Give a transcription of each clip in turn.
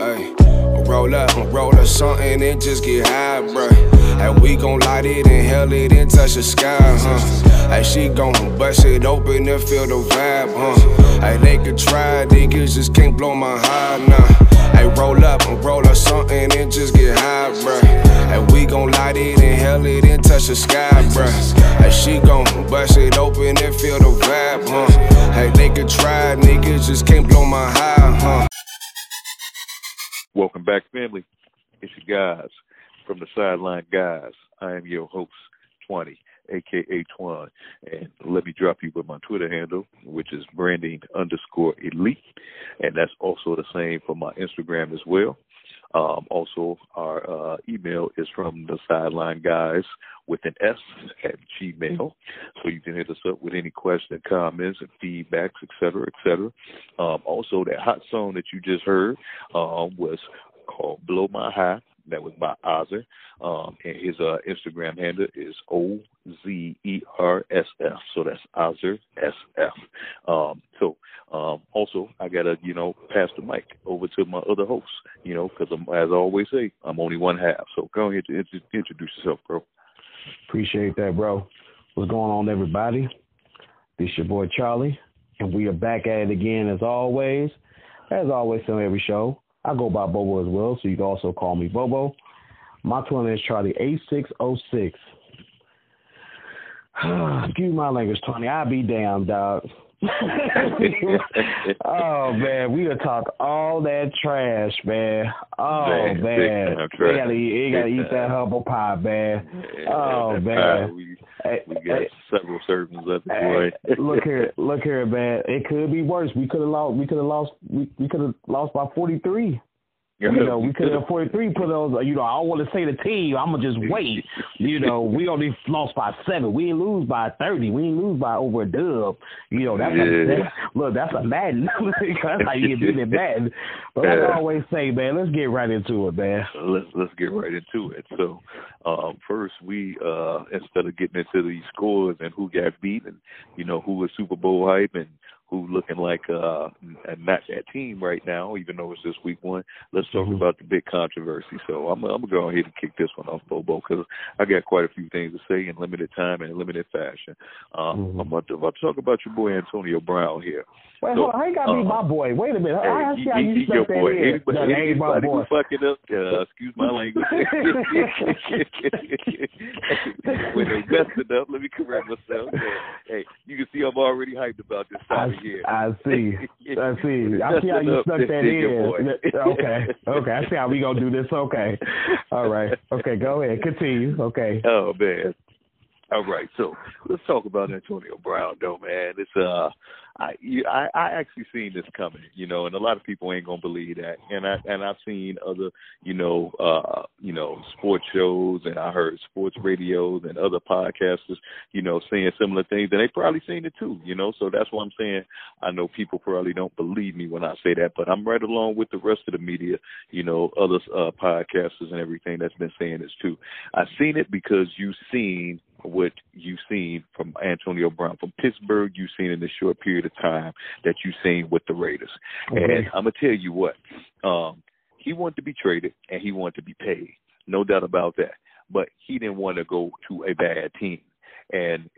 Ay, roll up, roll up something and just get high, bruh. And we gon' light it and hell it and touch the sky, huh? Hey, she gon' bust it open and feel the vibe, huh? Hey, they could try, niggas just can't blow my high, nah. Hey, roll up roll up something and just get high, bruh. And we gon' light it and hell it and touch the sky, bruh. Hey, she gon' bust it open and feel the vibe, huh? Hey, they could try, niggas just can't blow my high, huh? Welcome back, family. It's your guys from the Sideline Guys. I am your host, 20, aka Twan. And let me drop you with my Twitter handle, which is branding underscore elite. And that's also the same for my Instagram as well. Um, also, our uh, email is from the Sideline Guys with an S at Gmail. So you can hit us up with any questions, comments, and feedbacks, et cetera, et cetera. Um, also, that hot song that you just heard um, was called Blow My High. That was by Ozzer. Um, and his uh, Instagram handle is O Z E R S F. So that's Ozzer S F. Um, so um, also, I gotta you know pass the mic over to my other hosts. You know, because as I always say, I'm only one half. So go ahead and introduce yourself, bro. Appreciate that, bro. What's going on, everybody? This your boy Charlie, and we are back at it again as always. As always on every show, I go by Bobo as well, so you can also call me Bobo. My twin is Charlie eight six oh six. Excuse me my language, Tony. I be damn dog. oh man, we gonna talk all that trash, man. Oh man, man. we gotta eat, we gotta eat that humble pie, man. Oh man, we, got hey, several servings it, hey, look here, look here, man. It could be worse. We could have lost. We could have lost. We, we could have lost by forty three. You know, we could have 43 put those, you know, I don't want to say the team. I'm going to just wait. You know, we only lost by seven. We didn't lose by 30. We didn't lose by over a dub. You know, that's, yeah. a, that's look, that's a Madden. that's how you get beat in Madden. But like I always say, man, let's get right into it, man. Let's let's get right into it. So, um, first, we, uh, instead of getting into these scores and who got beat and, you know, who was Super Bowl hype and who looking like uh not that team right now, even though it's just week one. Let's talk mm-hmm. about the big controversy. So I'm, I'm gonna go ahead and kick this one off, Bobo, because I got quite a few things to say in limited time and in limited fashion. Um, mm-hmm. I'm, about to, I'm about to talk about your boy Antonio Brown here. Wait, so, hold on. How you gotta be uh, my boy? Wait a minute. Hey, I see how you your boy. That anybody, that anybody who fucking up, uh, excuse my language. when they messed it up, let me correct myself. Hey, you can see I'm already hyped about this time I, of year. I see. I see. I see how you snuck that in. okay. Okay. I see how we gonna do this. Okay. All right. Okay. Go ahead. Continue. Okay. Oh man. All right, so let's talk about Antonio Brown, though, man. It's uh, I you, I I actually seen this coming, you know, and a lot of people ain't gonna believe that. And I and I've seen other, you know, uh, you know, sports shows, and I heard sports radios and other podcasters, you know, saying similar things, and they probably seen it too, you know. So that's why I'm saying I know people probably don't believe me when I say that, but I'm right along with the rest of the media, you know, other uh, podcasters and everything that's been saying this too. I've seen it because you've seen what you've seen from Antonio Brown from Pittsburgh. You've seen in this short period of time that you've seen with the Raiders, mm-hmm. and I'm gonna tell you what, um, he wanted to be traded and he wanted to be paid, no doubt about that. But he didn't want to go to a bad team, and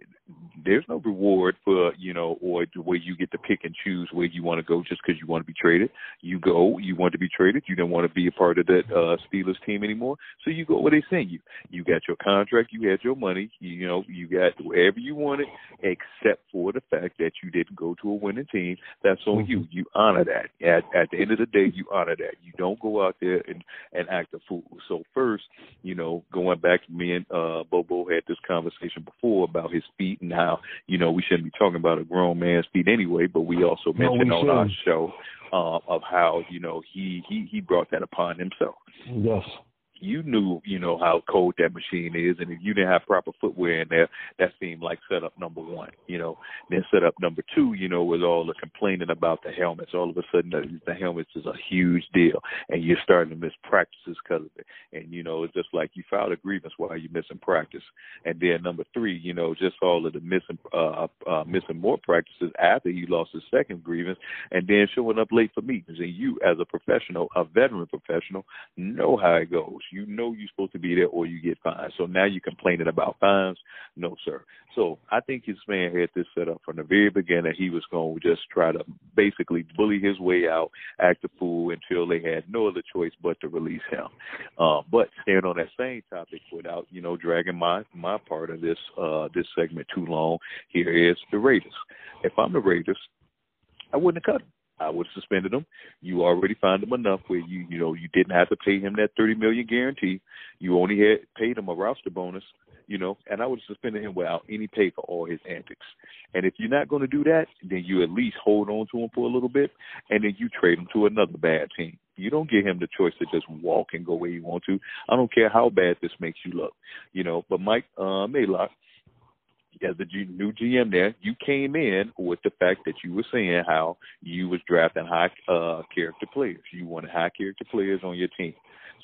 there's no reward for you know or where you get to pick and choose where you want to go just because you want to be traded. You go you want to be traded. You don't want to be a part of that uh steelers team anymore. So you go where they send you. You got your contract you had your money you know you got wherever you wanted except for the fact that you didn't go to a winning team. That's on you. You honor that. At at the end of the day you honor that. You don't go out there and and act a fool. So first you know going back to me and uh bobo had this conversation before about his feet and how you know we shouldn't be talking about a grown man's feet anyway, but we also mentioned no, we on our show uh, of how you know he he he brought that upon himself. Yes. You knew, you know, how cold that machine is, and if you didn't have proper footwear in there, that seemed like setup number one, you know. Then setup number two, you know, was all the complaining about the helmets. All of a sudden, the, the helmets is a huge deal, and you're starting to miss practices because of it. And you know, it's just like you filed a grievance while you're missing practice. And then number three, you know, just all of the missing, uh, uh, missing more practices after you lost the second grievance, and then showing up late for meetings. And you, as a professional, a veteran professional, know how it goes. You know you're supposed to be there or you get fined. So now you're complaining about fines? No, sir. So I think his man had this set up from the very beginning. He was going to just try to basically bully his way out, act a fool until they had no other choice but to release him. Uh, but staying on that same topic without, you know, dragging my my part of this uh, this segment too long, here is the Raiders. If I'm the Raiders, I wouldn't have cut him. I would have suspended him. You already found him enough where you you know you didn't have to pay him that thirty million guarantee. You only had paid him a roster bonus, you know, and I would have suspended him without any pay for all his antics. And if you're not going to do that, then you at least hold on to him for a little bit, and then you trade him to another bad team. You don't give him the choice to just walk and go where you want to. I don't care how bad this makes you look, you know. But Mike uh, Mayock as the new GM there, you came in with the fact that you were saying how you was drafting high uh, character players. You wanted high character players on your team.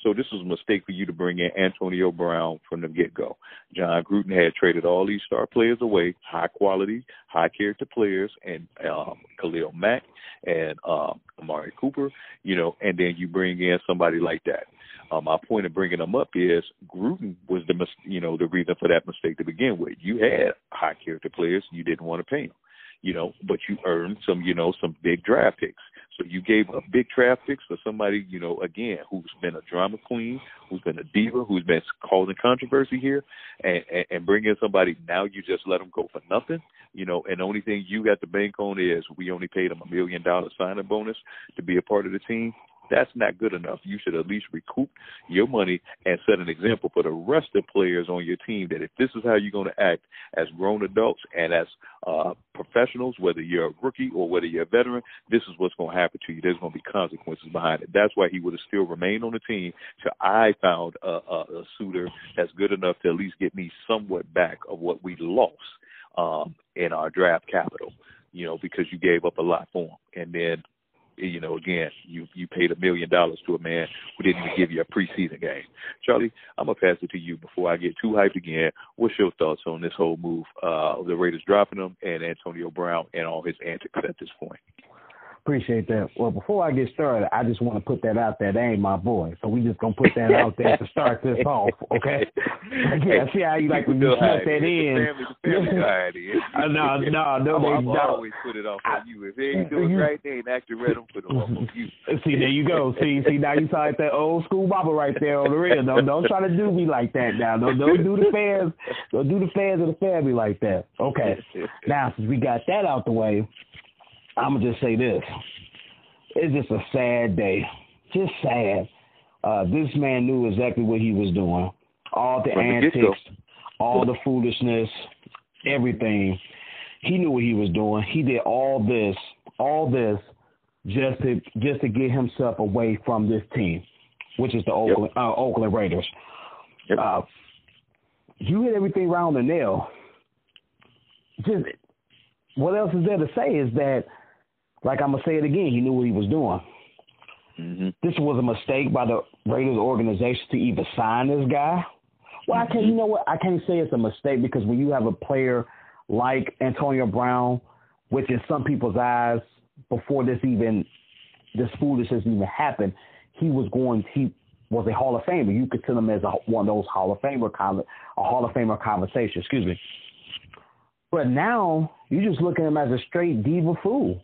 So this was a mistake for you to bring in Antonio Brown from the get go. Jon Gruden had traded all these star players away, high quality, high character players, and um, Khalil Mack and um, Amari Cooper, you know, and then you bring in somebody like that. Um, my point of bringing them up is Gruden was the you know the reason for that mistake to begin with. You had high character players, you didn't want to pay them, you know, but you earned some you know some big draft picks. So you gave up big draft picks for somebody you know again who's been a drama queen, who's been a diva, who's been causing controversy here, and and, and bring in somebody now you just let them go for nothing, you know, and the only thing you got to bank on is we only paid them a million dollar signing bonus to be a part of the team. That's not good enough. You should at least recoup your money and set an example for the rest of the players on your team that if this is how you're going to act as grown adults and as uh, professionals, whether you're a rookie or whether you're a veteran, this is what's going to happen to you. There's going to be consequences behind it. That's why he would have still remained on the team till I found a, a, a suitor that's good enough to at least get me somewhat back of what we lost um, in our draft capital. You know, because you gave up a lot for him, and then you know, again, you you paid a million dollars to a man who didn't even give you a preseason game. Charlie, I'm gonna pass it to you before I get too hyped again. What's your thoughts on this whole move uh, of the Raiders dropping him and Antonio Brown and all his antics at this point? Appreciate that. Well, before I get started, I just want to put that out there. That ain't my boy, so we just gonna put that out there to start this off, okay? yeah, see how you like when you slip that in. Family, family uh, no, no, no, they don't. always put it off on you. If they ain't doing right, they ain't acting right. Don't put it off on you. See, there you go. See, see, now you sound like that old school baba right there on the real. Don't don't try to do me like that now. Don't don't do the fans. Don't do the fans of the family like that. Okay. Now since we got that out the way. I'm gonna just say this: it's just a sad day, just sad. Uh, this man knew exactly what he was doing. All the antics, all the foolishness, everything. He knew what he was doing. He did all this, all this, just to just to get himself away from this team, which is the Oakland yep. uh, Oakland Raiders. Yep. Uh, you hit everything round the nail. Just what else is there to say is that like I'm gonna say it again, he knew what he was doing. Mm-hmm. This was a mistake by the Raiders organization to even sign this guy. Well, mm-hmm. I can't. You know what? I can't say it's a mistake because when you have a player like Antonio Brown, which in some people's eyes, before this even this foolishness even happened, he was going. He was a Hall of Famer. You could tell him as a, one of those Hall of Famer, a Hall of Famer conversation. Excuse me. But now you're just look at him as a straight diva fool.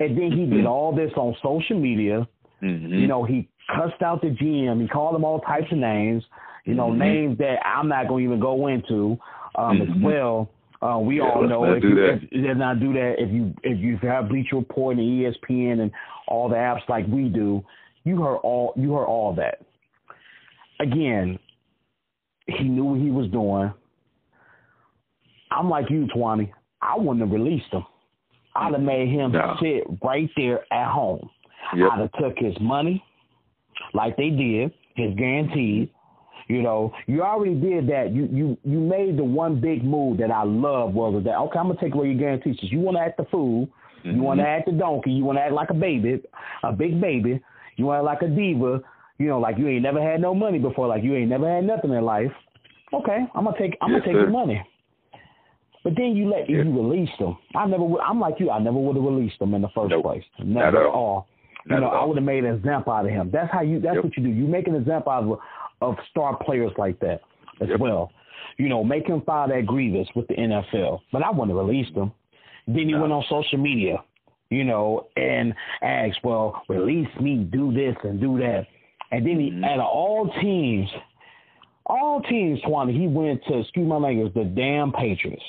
And then he did all this on social media. Mm-hmm. You know, he cussed out the GM. He called him all types of names. You know, mm-hmm. names that I'm not going to even go into um, mm-hmm. as well. Uh, we yeah, all know if you if, if not do that if you if you have Bleacher Report and ESPN and all the apps like we do, you heard all you heard all that. Again, he knew what he was doing. I'm like you, Twani. I wouldn't have released him. I'd have made him no. sit right there at home. Yep. I'd have took his money, like they did, his guaranteed. You know, you already did that. You you you made the one big move that I love was that okay, I'm gonna take away your guarantees. You want to act the fool, mm-hmm. you want to act the donkey, you want to act like a baby, a big baby, you want to act like a diva. You know, like you ain't never had no money before, like you ain't never had nothing in life. Okay, I'm gonna take I'm yes, gonna take sir. your money. But then you let you release them. I never would. I'm like you. I never would have released them in the first nope. place. Never Not at all. all. You know, I would have made an example out of him. That's how you. That's yep. what you do. You make an example out of of star players like that as yep. well. You know, make him file that grievance with the NFL. But I wouldn't have released him. Then he no. went on social media, you know, and asked, "Well, release me, do this and do that." And then he, mm-hmm. out of all teams, all teams, Twan, he went to excuse my language, the damn Patriots.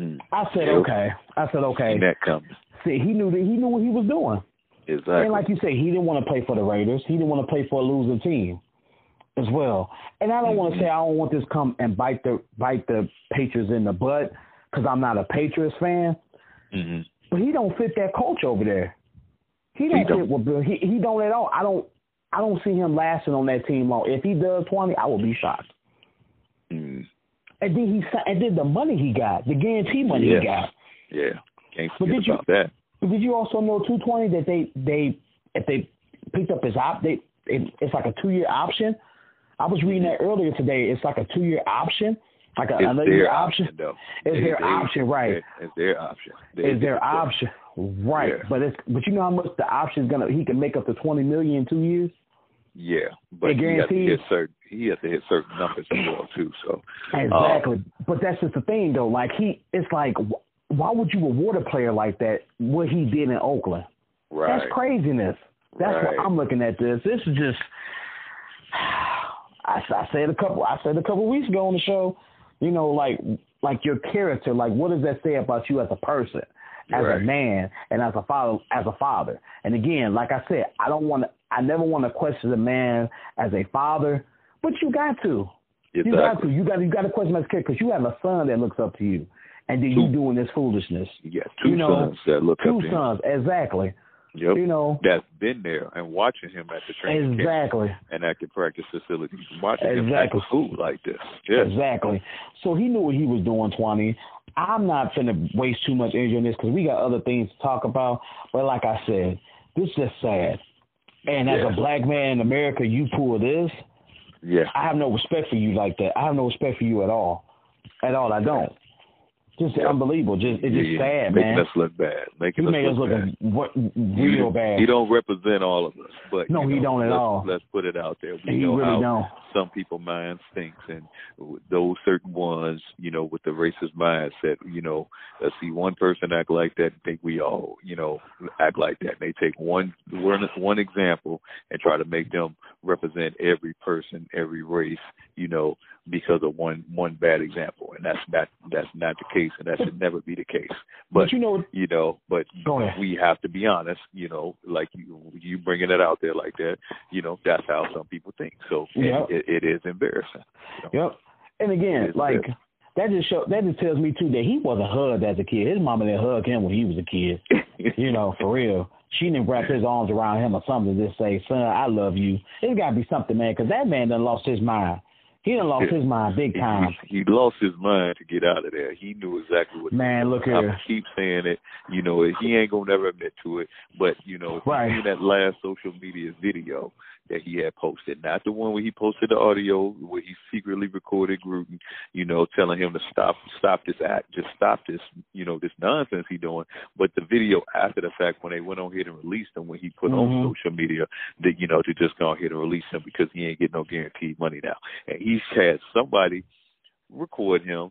Mm. I said, yep. okay. I said, okay. And that comes. See, he knew that he knew what he was doing. Exactly. And like you say, he didn't want to play for the Raiders. He didn't want to play for a losing team as well. And I don't mm-hmm. want to say I don't want this come and bite the bite the Patriots in the butt because I'm not a Patriots fan. Mm-hmm. But he don't fit that culture over there. He don't, he don't. fit with Bill. He he don't at all. I don't I don't see him lasting on that team long. If he does twenty, I will be shocked. And then he and then the money he got, the guarantee money yeah. he got. Yeah, can't but forget did about you, that. But did you also know two twenty that they they if they picked up his op they it, it's like a two year option. I was reading that earlier today. It's like a two year option. Like a, it's another year option. option though. It's their option, right? It's their option. They, it's their option, right? Yeah. But it's but you know how much the option is gonna he can make up to twenty million in two years. Yeah, but he has to certain he has to hit certain numbers as well too. So exactly, um, but that's just the thing though. Like he, it's like why would you reward a player like that? What he did in Oakland, right? That's craziness. That's right. what I'm looking at. This. This is just. I, I said a couple. I said a couple weeks ago on the show. You know, like like your character. Like what does that say about you as a person? as right. a man and as a father as a father. And again, like I said, I don't want to I never want to question a man as a father, but you got to. Exactly. You got to. You got you got to question as kid because you have a son that looks up to you, and then two, you doing this foolishness. Yeah, two you know, sons that look two up to sons, him. exactly. Yep. You know, that's been there and watching him at the training exactly camp and active practice facilities, watching exactly. him act a fool like this. Yes. Exactly. So he knew what he was doing, Twenty. I'm not finna waste too much energy on this because we got other things to talk about. But like I said, this is just sad. And as a black man in America, you pull this. Yeah. I have no respect for you like that. I have no respect for you at all. At all, I don't. Just yeah. unbelievable. Just it's just yeah, sad, Making man. us look bad. Making he us made look us look bad. what, real he, bad. He don't represent all of us, but no, you know, he don't at let's, all. Let's put it out there. We he know really how don't. some people mind stinks, and those certain ones, you know, with the racist mindset, you know, let's see one person act like that, and think we all, you know, act like that. And they take one one one example and try to make them represent every person, every race, you know, because of one one bad example, and that's not that's not the case, and that should never be the case. But, but you know, you know, but we have to be honest. You know, like you you bringing it out there like that. You know, that's how some people think. So yep. it, it is embarrassing. You know? Yep. And again, like that just show that just tells me too that he wasn't hugged as a kid. His mama didn't hug him when he was a kid. you know, for real. She didn't wrap his arms around him or something to just say, "Son, I love you." It's got to be something, man, because that man done lost his mind. He done lost his mind big time. He, he lost his mind to get out of there. He knew exactly what. Man, look here. I keep saying it. You know, he ain't gonna never admit to it. But you know, right. that last social media video that he had posted, not the one where he posted the audio where he secretly recorded Gruden, you know, telling him to stop, stop this act, just stop this, you know, this nonsense he doing. But the video after the fact when they went on here and released him, when he put mm-hmm. on social media that you know to just go ahead and release him because he ain't getting no guaranteed money now, and he's had somebody record him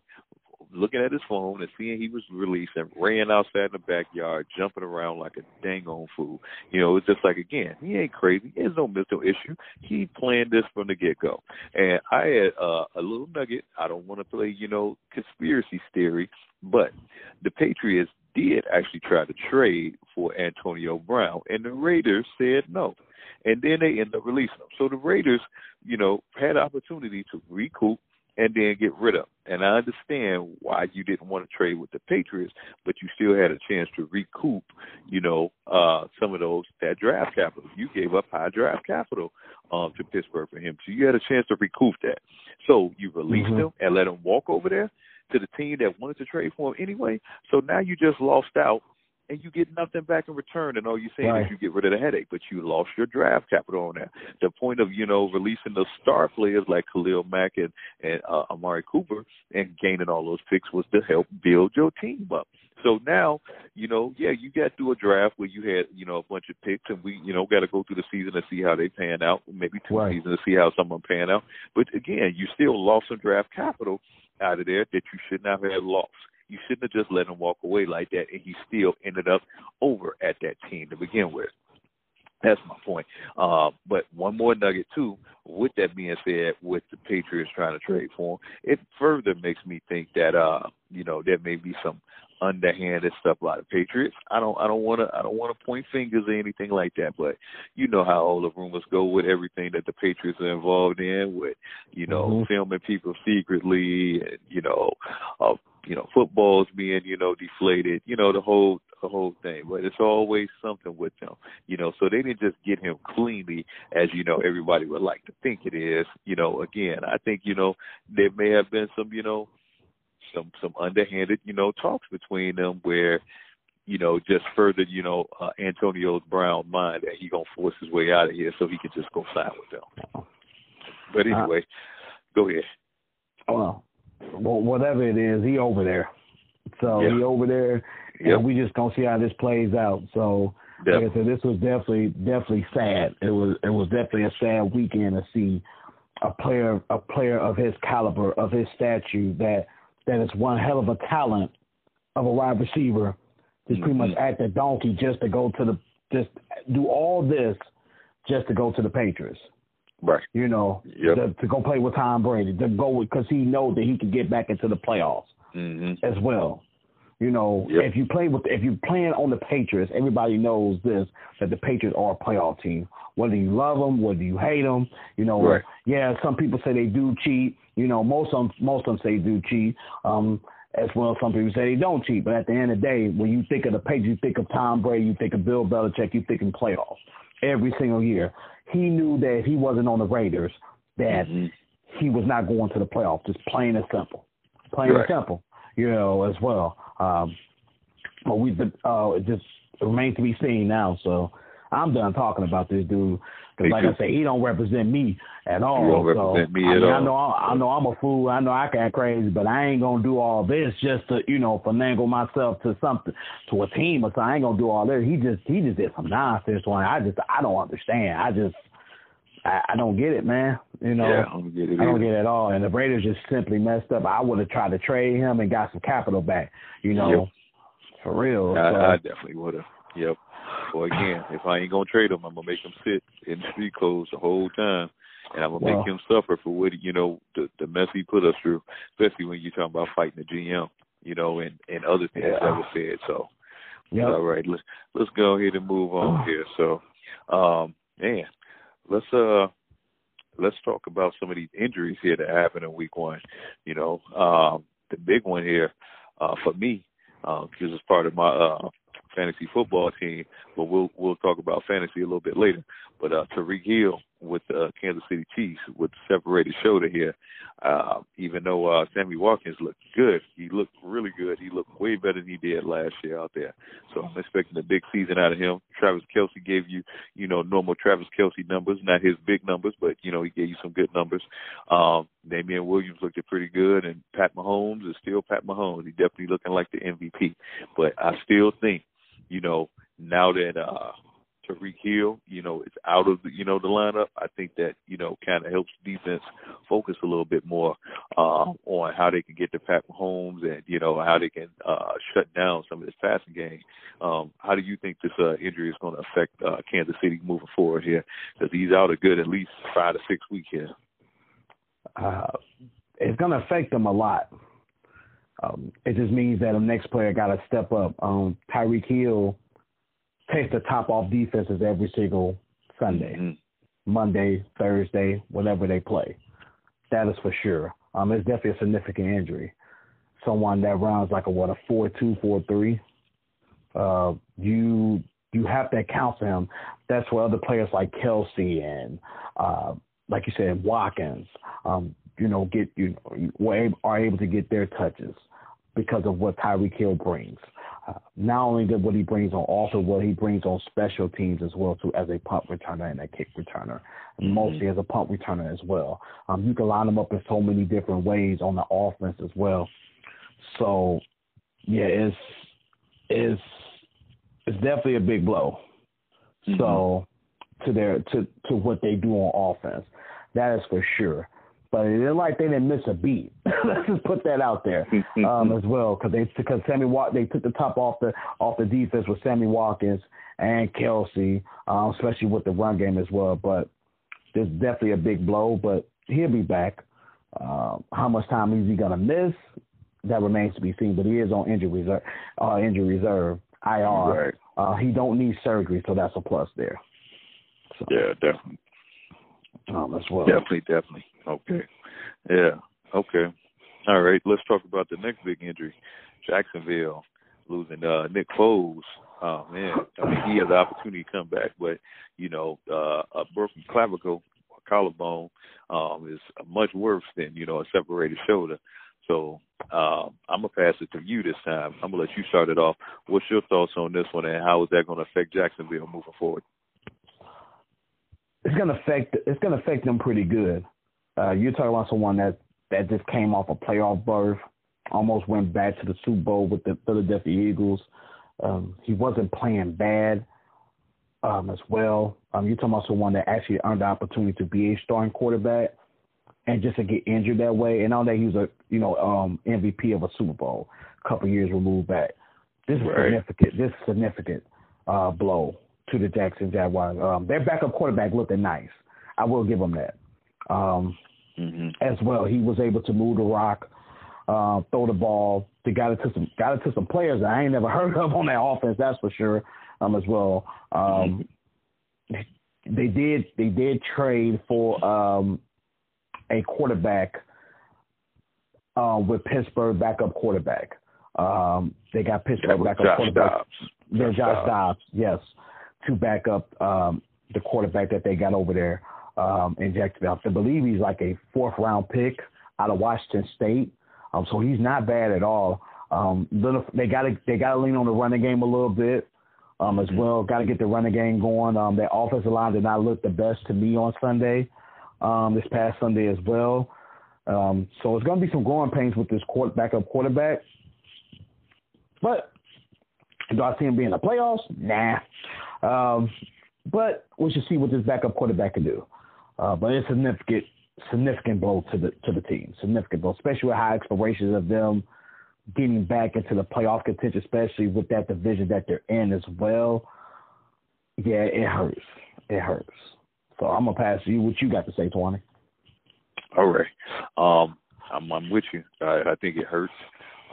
looking at his phone and seeing he was released and ran outside in the backyard, jumping around like a dang on fool. You know, it's just like again, he ain't crazy. There's no mental issue. He planned this from the get go. And I had uh, a little nugget. I don't want to play, you know, conspiracy theory, but the Patriots did actually try to trade for Antonio Brown, and the Raiders said no. And then they ended up releasing him. So the Raiders, you know, had opportunity to recoup and then get rid of. And I understand why you didn't want to trade with the Patriots, but you still had a chance to recoup, you know, uh, some of those that draft capital. You gave up high draft capital um, to Pittsburgh for him, so you had a chance to recoup that. So you released mm-hmm. him and let him walk over there to the team that wanted to trade for him anyway. So now you just lost out and you get nothing back in return. And all you're saying right. is you get rid of the headache, but you lost your draft capital on that. The point of you know releasing the star players like Khalil Mack and, and uh, Amari Cooper and gaining all those picks was to help build your team up. So now, you know, yeah, you got through a draft where you had, you know, a bunch of picks, and we, you know, got to go through the season to see how they pan out. Maybe two right. seasons to see how some of them pan out. But again, you still lost some draft capital out of there that you should not have lost. You shouldn't have just let him walk away like that, and he still ended up over at that team to begin with. That's my point. Uh, but one more nugget too. With that being said, with the Patriots trying to trade for him, it further makes me think that uh, you know there may be some underhanded stuff by the Patriots. I don't I don't want to I don't want to point fingers or anything like that, but you know how all the rumors go with everything that the Patriots are involved in with you know mm-hmm. filming people secretly and you know uh, you know footballs being you know deflated, you know the whole the whole thing. But it's always something with them, you know. So they didn't just get him cleanly, as you know everybody would like to think it is. You know, again, I think you know there may have been some you know some some underhanded, you know, talks between them where, you know, just further, you know, uh, Antonio Brown mind that he gonna force his way out of here so he can just go sign with them. But uh, anyway, uh, go ahead. Well, well, whatever it is, he over there. So he over there, yep. and we just gonna see how this plays out. So. Definitely. Like I said, this was definitely definitely sad. It was it was definitely a sad weekend to see a player a player of his caliber, of his stature that that is one hell of a talent of a wide receiver to mm-hmm. pretty much mm-hmm. act a donkey just to go to the just do all this just to go to the Patriots. Right. You know, yep. to, to go play with Tom Brady, to go because he knows that he can get back into the playoffs mm-hmm. as well. You know, yep. if you play with if you playing on the Patriots, everybody knows this that the Patriots are a playoff team. Whether you love them, whether you hate them, you know, right. yeah, some people say they do cheat. You know, most of them, most of them say do cheat. Um, as well, some people say they don't cheat. But at the end of the day, when you think of the Patriots, you think of Tom Brady, you think of Bill Belichick, you think in playoffs every single year. He knew that if he wasn't on the Raiders, that mm-hmm. he was not going to the playoffs. Just plain and simple, plain right. and simple. You know, as well. Um, but we, uh, it just remains to be seen now. So I'm done talking about this dude. Like I say, he don't represent me at all. He don't represent so, me I at mean, all. I know, I know I'm a fool. I know I can act crazy, but I ain't gonna do all this just to, you know, finagle myself to something, to a team or something. I ain't gonna do all this. He just, he just did some nonsense one. I just, I don't understand. I just, I, I don't get it, man. You know, yeah, I don't get it. I don't get it at all. And the Raiders just simply messed up. I would have tried to trade him and got some capital back. You know, yep. for real. I, so. I definitely would have. Yep. Well, again, if I ain't gonna trade him, I'm gonna make him sit in street clothes the whole time, and I'm gonna well, make him suffer for what you know the the mess he put us through, especially when you're talking about fighting the GM, you know, and and other things yeah. that were said. So, yep. all right, let's let's go ahead and move on here. So, um, man, let's uh let's talk about some of these injuries here that happened in week one. You know, um, the big one here uh, for me, because uh, it's part of my uh, fantasy football team, but we'll we'll talk about fantasy a little bit later. But uh, Tyreek Hill with the uh, Kansas City Chiefs with separated shoulder here, uh, even though uh, Sammy Watkins looked good, he looked really good. He looked way better than he did last year out there. So I'm expecting a big season out of him. Travis Kelce gave you, you know, normal Travis Kelce numbers, not his big numbers, but you know he gave you some good numbers. Um, Damien Williams looked pretty good, and Pat Mahomes is still Pat Mahomes. He definitely looking like the MVP. But I still think you know, now that uh Tyreek Hill, you know, is out of the you know the lineup, I think that you know kind of helps defense focus a little bit more uh, on how they can get to Pat Mahomes and you know how they can uh, shut down some of this passing game. Um, how do you think this uh, injury is going to affect uh, Kansas City moving forward here? Because he's out a good at least five to six weeks here. Uh, it's going to affect them a lot. Um, it just means that the next player got to step up. Um, Tyreek Hill takes the top off defenses every single Sunday, mm-hmm. Monday, Thursday, whenever they play. That is for sure. Um, it's definitely a significant injury. Someone that runs like a what a four two four three. Uh, you you have to account for him. That's where other players like Kelce and uh, like you said Watkins, um, you know, get you know, are able to get their touches because of what Tyreek Hill brings. Not only did what he brings on also what he brings on special teams as well too as a punt returner and a kick returner, mm-hmm. mostly as a punt returner as well. Um, you can line them up in so many different ways on the offense as well. So yeah, it's it's it's definitely a big blow. Mm-hmm. So to their to to what they do on offense, that is for sure. But it's like they didn't miss a beat. Let's just put that out there um, as well, because they because Sammy Wat they took the top off the off the defense with Sammy Watkins and Kelce, um, especially with the run game as well. But there's definitely a big blow. But he'll be back. Uh, how much time is he gonna miss? That remains to be seen. But he is on injury reserve. Uh, injury reserve. IR. Right. Uh, he don't need surgery, so that's a plus there. So, yeah, definitely. Um, as well. Definitely, definitely. Okay. Yeah. Okay. All right. Let's talk about the next big injury. Jacksonville losing uh, Nick Foles. Oh man, I mean he has the opportunity to come back, but you know uh, a broken clavicle, or collarbone, um, is much worse than you know a separated shoulder. So um, I'm gonna pass it to you this time. I'm gonna let you start it off. What's your thoughts on this one, and how is that gonna affect Jacksonville moving forward? It's gonna affect. It's gonna affect them pretty good. Uh, you're talking about someone that that just came off a playoff berth, almost went back to the Super Bowl with the Philadelphia Eagles. Um, he wasn't playing bad um, as well. Um, you're talking about someone that actually earned the opportunity to be a starting quarterback and just to get injured that way. And all that he was a you know um, MVP of a Super Bowl a couple years removed back. This is right. significant. This is significant uh, blow to the Jackson Jaguars. Um, their backup quarterback looked nice. I will give them that. Um, mm-hmm. As well, he was able to move the rock, uh, throw the ball. They got it to some got it to some players that I ain't never heard of on that offense. That's for sure. Um, as well. Um, mm-hmm. They did they did trade for um a quarterback uh, with Pittsburgh backup quarterback. Um, they got Pittsburgh backup Josh quarterback. Dobbs. Yeah, Josh, Josh Dobbs. Yes, to back up um, the quarterback that they got over there um, in Jacksonville. I believe he's like a fourth round pick out of Washington State. Um, so he's not bad at all. Um, little, they got to they got to lean on the running game a little bit um, as mm-hmm. well. Got to get the running game going. Um, their offensive line did not look the best to me on Sunday um, this past Sunday as well. Um, so it's going to be some growing pains with this court, backup quarterback. But do I see him being in the playoffs? Nah. Um, but we should see what this backup quarterback can do. Uh, but it's significant, significant blow to the to the team. Significant blow, especially with high expectations of them getting back into the playoff contention, especially with that division that they're in as well. Yeah, it hurts. It hurts. So I'm gonna pass you what you got to say, Twenty. All right. Um, I'm, I'm with you. I, I think it hurts.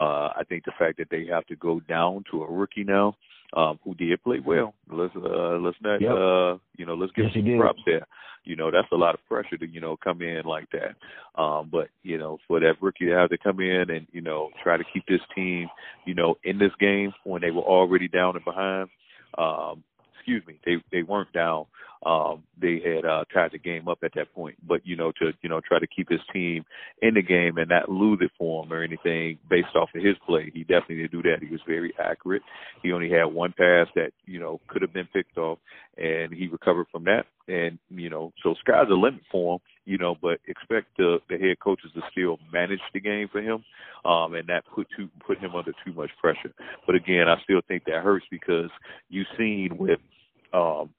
Uh, I think the fact that they have to go down to a rookie now, um, who did play well. Let's uh, let's not yep. uh, you know let's give yes, some props there. You know that's a lot of pressure to you know come in like that. Um, but you know for that rookie to have to come in and you know try to keep this team you know in this game when they were already down and behind. Um, excuse me, they they weren't down. Um, they had uh, tied the game up at that point, but you know to you know try to keep his team in the game and not lose it for him or anything based off of his play. He definitely did do that. He was very accurate. He only had one pass that you know could have been picked off, and he recovered from that. And you know, so sky's the limit for him. You know, but expect the the head coaches to still manage the game for him, um, and not put too put him under too much pressure. But again, I still think that hurts because you've seen with um,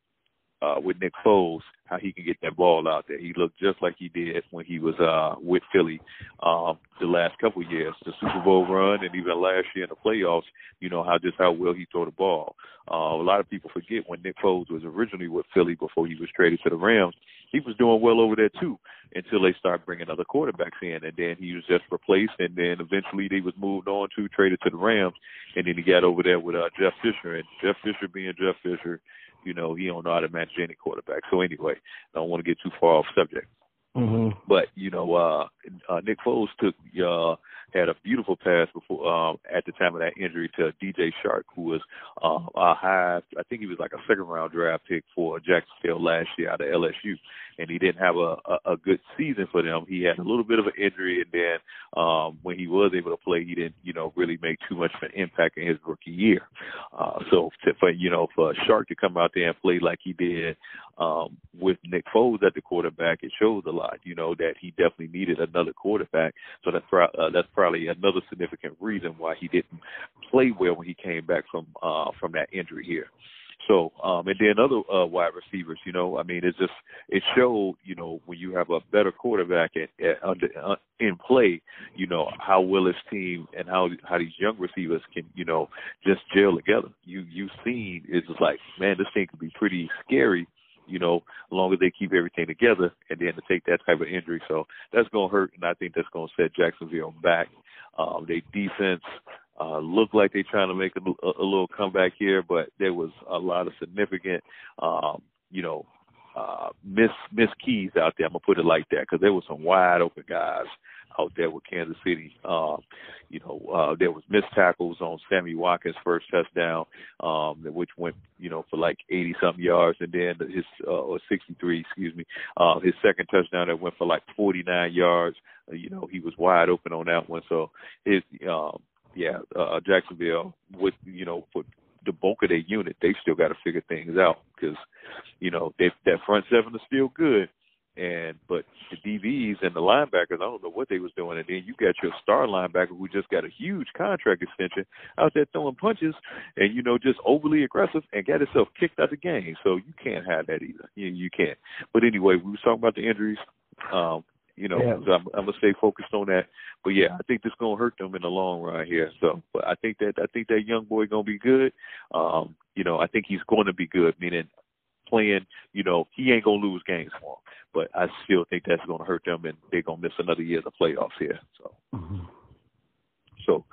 uh, with Nick Foles, how he can get that ball out there. He looked just like he did when he was uh, with Philly um, the last couple of years, the Super Bowl run, and even last year in the playoffs. You know how just how well he threw the ball. Uh, a lot of people forget when Nick Foles was originally with Philly before he was traded to the Rams. He was doing well over there too until they started bringing other quarterbacks in, and then he was just replaced, and then eventually they was moved on to traded to the Rams, and then he got over there with uh, Jeff Fisher, and Jeff Fisher being Jeff Fisher you know, he don't know how to manage any quarterback. So anyway, I don't want to get too far off subject. Mm-hmm. But you know, uh, uh, Nick Foles took uh, had a beautiful pass before um, at the time of that injury to DJ Chark, who was uh, a high. I think he was like a second round draft pick for Jacksonville last year out of LSU, and he didn't have a, a, a good season for them. He had a little bit of an injury, and then um, when he was able to play, he didn't you know really make too much of an impact in his rookie year. Uh, so to, for you know for Chark to come out there and play like he did um, with Nick Foles at the quarterback, it shows a lot. You know that he definitely needed another quarterback. So that's uh, that's probably another significant reason why he didn't play well when he came back from uh, from that injury here. So, um, and then other uh, wide receivers, you know, I mean, it's just it showed, you know, when you have a better quarterback at, at under uh, in play, you know, how well his team and how how these young receivers can, you know, just gel together. You you've seen it's just like, man, this thing could be pretty scary you know, as long as they keep everything together and then to take that type of injury. So that's going to hurt, and I think that's going to set Jacksonville back. Um, their defense uh, look like they're trying to make a, a, a little comeback here, but there was a lot of significant, um, you know, uh, miss miss keys out there. I'm gonna put it like that because there were some wide open guys out there with Kansas City. Um, you know, uh, there was missed tackles on Sammy Watkins' first touchdown, um, which went, you know, for like 80 something yards, and then his uh, or 63, excuse me, uh, his second touchdown that went for like 49 yards. Uh, you know, he was wide open on that one. So his, um, yeah, uh, Jacksonville with, you know, for the bulk of their unit, they still got to figure things out because, you know, they, that front seven is still good, and but the DBs and the linebackers, I don't know what they was doing. And then you got your star linebacker who just got a huge contract extension out there throwing punches and you know just overly aggressive and got himself kicked out of the game. So you can't have that either. You, you can't. But anyway, we was talking about the injuries. Um, you know, yeah. I'm, I'm gonna stay focused on that. But yeah, I think this gonna hurt them in the long run here. So, but I think that I think that young boy gonna be good. Um, you know, I think he's going to be good. Meaning, playing, you know, he ain't gonna lose games for him. But I still think that's gonna hurt them, and they're gonna miss another year of the playoffs here. So. Mm-hmm. So,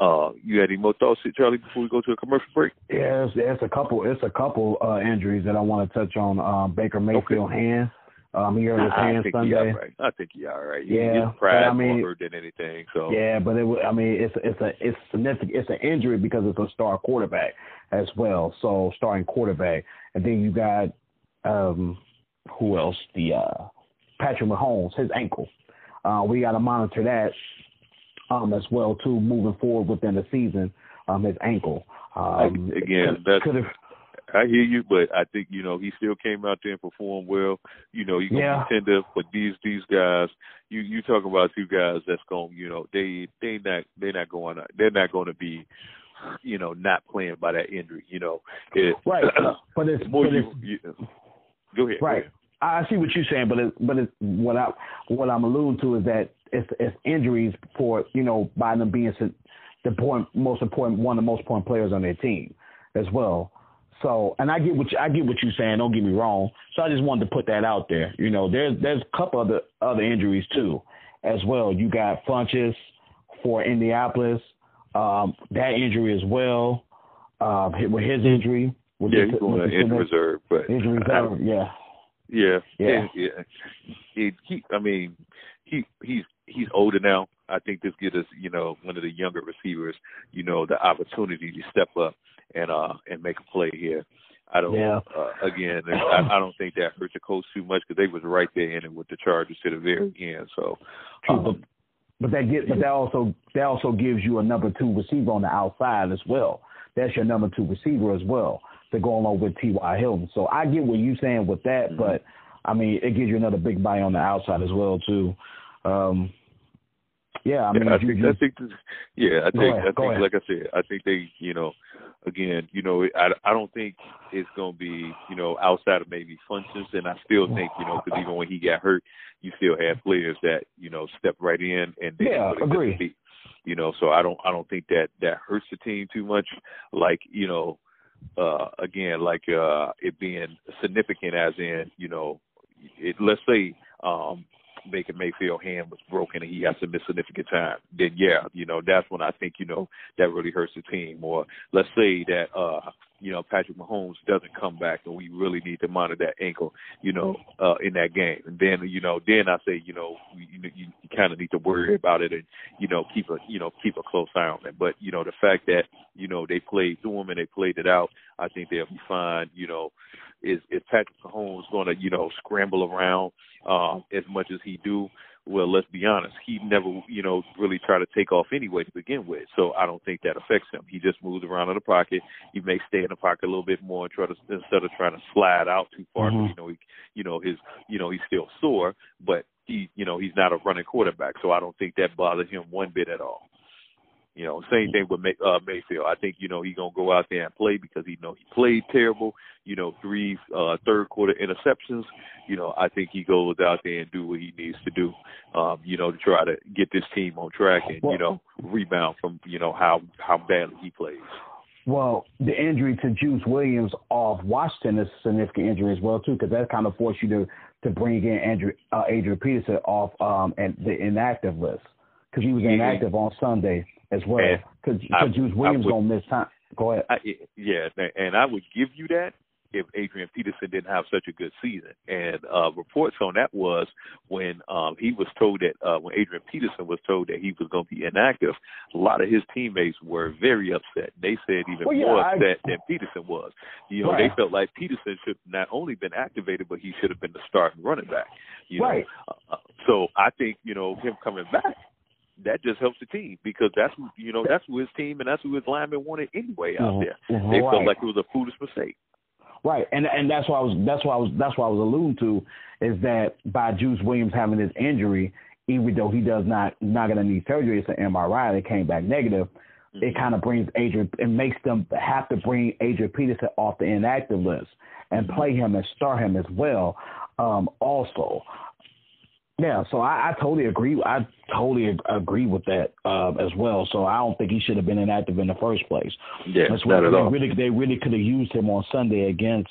uh, you had any more thoughts, Charlie, before we go to a commercial break? Yeah, it's, it's a couple. It's a couple uh, injuries that I want to touch on. Um, Baker Mayfield okay. hand. Um, he hurt his hand I think Sunday. All right. I think he all right. Yeah, his pride I mean, more than anything. So yeah, but it. I mean, it's it's a it's significant. It's an injury because it's a star quarterback as well. So starting quarterback, and then you got um, who else? The uh, Patrick Mahomes, his ankle. Uh, we got to monitor that um, as well too, moving forward within the season. Um, his ankle. Um, Again, that's I hear you, but I think you know he still came out there and performed well. You know, you gonna yeah. be tender, but these these guys, you you talk about two guys that's going, you know, they they not they're not going they're not going to be, you know, not playing by that injury. You know, it, right? but it's more but you, it's, you. Go ahead. Right. Go ahead. I see what you're saying, but it, but it's, what I what I'm alluding to is that it's, it's injuries for you know by them being the point most important one of the most important players on their team as well. So, and I get what you, I get what you're saying. Don't get me wrong. So I just wanted to put that out there. You know, there's there's a couple other other injuries too, as well. You got Funchess for Indianapolis, um, that injury as well. Uh, with his injury, with yeah, he's going to injury reserve, but injury reserve, yeah. Yeah, yeah, yeah. He, he, I mean, he he's he's older now. I think this gives us, you know, one of the younger receivers, you know, the opportunity to step up and uh and make a play here. I don't. Yeah. Uh, again, I, I don't think that hurt the Colts too much because they was right there in it with the Chargers to the very end. So, um, but, but that get, but that also that also gives you a number two receiver on the outside as well. That's your number two receiver as well to go along with T.Y. Hilton. So I get what you're saying with that, mm-hmm. but I mean it gives you another big body on the outside as well too. Um, yeah, I mean, yeah, I, think, you, I think, this, yeah, I think, I think, like I said, I think they, you know, again, you know, I, I don't think it's going to be, you know, outside of maybe Funchess. And I still think, you know, because even when he got hurt, you still had players that, you know, step right in and they yeah, agree. Be, you know, so I don't, I don't think that that hurts the team too much. Like, you know, uh, again, like uh, it being significant, as in, you know, it, let's say um, Baker Mayfield hand was broken and he has to miss significant time, then yeah, you know, that's when I think, you know, that really hurts the team. Or let's say that uh you know, Patrick Mahomes doesn't come back, and we really need to monitor that ankle, you know, uh, in that game. And then, you know, then I say, you know, you, you, you kind of need to worry about it and, you know, keep a, you know, keep a close eye on it. But you know, the fact that you know they played through him and they played it out, I think they'll be fine. You know, is is Patrick Mahomes going to, you know, scramble around um, as much as he do? well, let's be honest, he never, you know, really tried to take off anyway to begin with. So I don't think that affects him. He just moves around in the pocket. He may stay in the pocket a little bit more and try to instead of trying to slide out too far. Mm-hmm. You know, he, you know, his, you know, he's still sore, but he, you know, he's not a running quarterback. So I don't think that bothers him one bit at all. You know, same thing with May, uh, Mayfield. I think you know he's gonna go out there and play because he know he played terrible. You know, three uh, third quarter interceptions. You know, I think he goes out there and do what he needs to do. Um, you know, to try to get this team on track and you know rebound from you know how how badly he plays. Well, the injury to Juice Williams off Washington is a significant injury as well too, because that kind of forced you to to bring in Andrew uh, Adrian Peterson off um and the inactive list because he was mm-hmm. inactive on Sunday as well. Because Juice Williams would, gonna miss time. Go ahead. I, yeah, and I would give you that if Adrian Peterson didn't have such a good season. And uh reports on that was when um he was told that uh when Adrian Peterson was told that he was going to be inactive, a lot of his teammates were very upset. They said even well, yeah, more I, upset than Peterson was. You know, right. they felt like Peterson should not only been activated, but he should have been the starting running back. You right. know, uh, so I think you know him coming back that just helps the team because that's who you know that's who his team and that's who his linemen wanted anyway out mm-hmm. there. Mm-hmm. They right. felt like it was a foolish mistake. Right, and and that's why I was that's why I was that's why I was alluding to is that by Juice Williams having this injury, even though he does not not going to need surgery, it's an MRI that came back negative. Mm-hmm. It kind of brings Adrian, it makes them have to bring Adrian Peterson off the inactive list and mm-hmm. play him and start him as well. Um, also, yeah, so I, I totally agree. I totally agree with that uh, as well. So I don't think he should have been inactive in the first place. Yeah, That's not at they all. Really, they really could have used him on Sunday against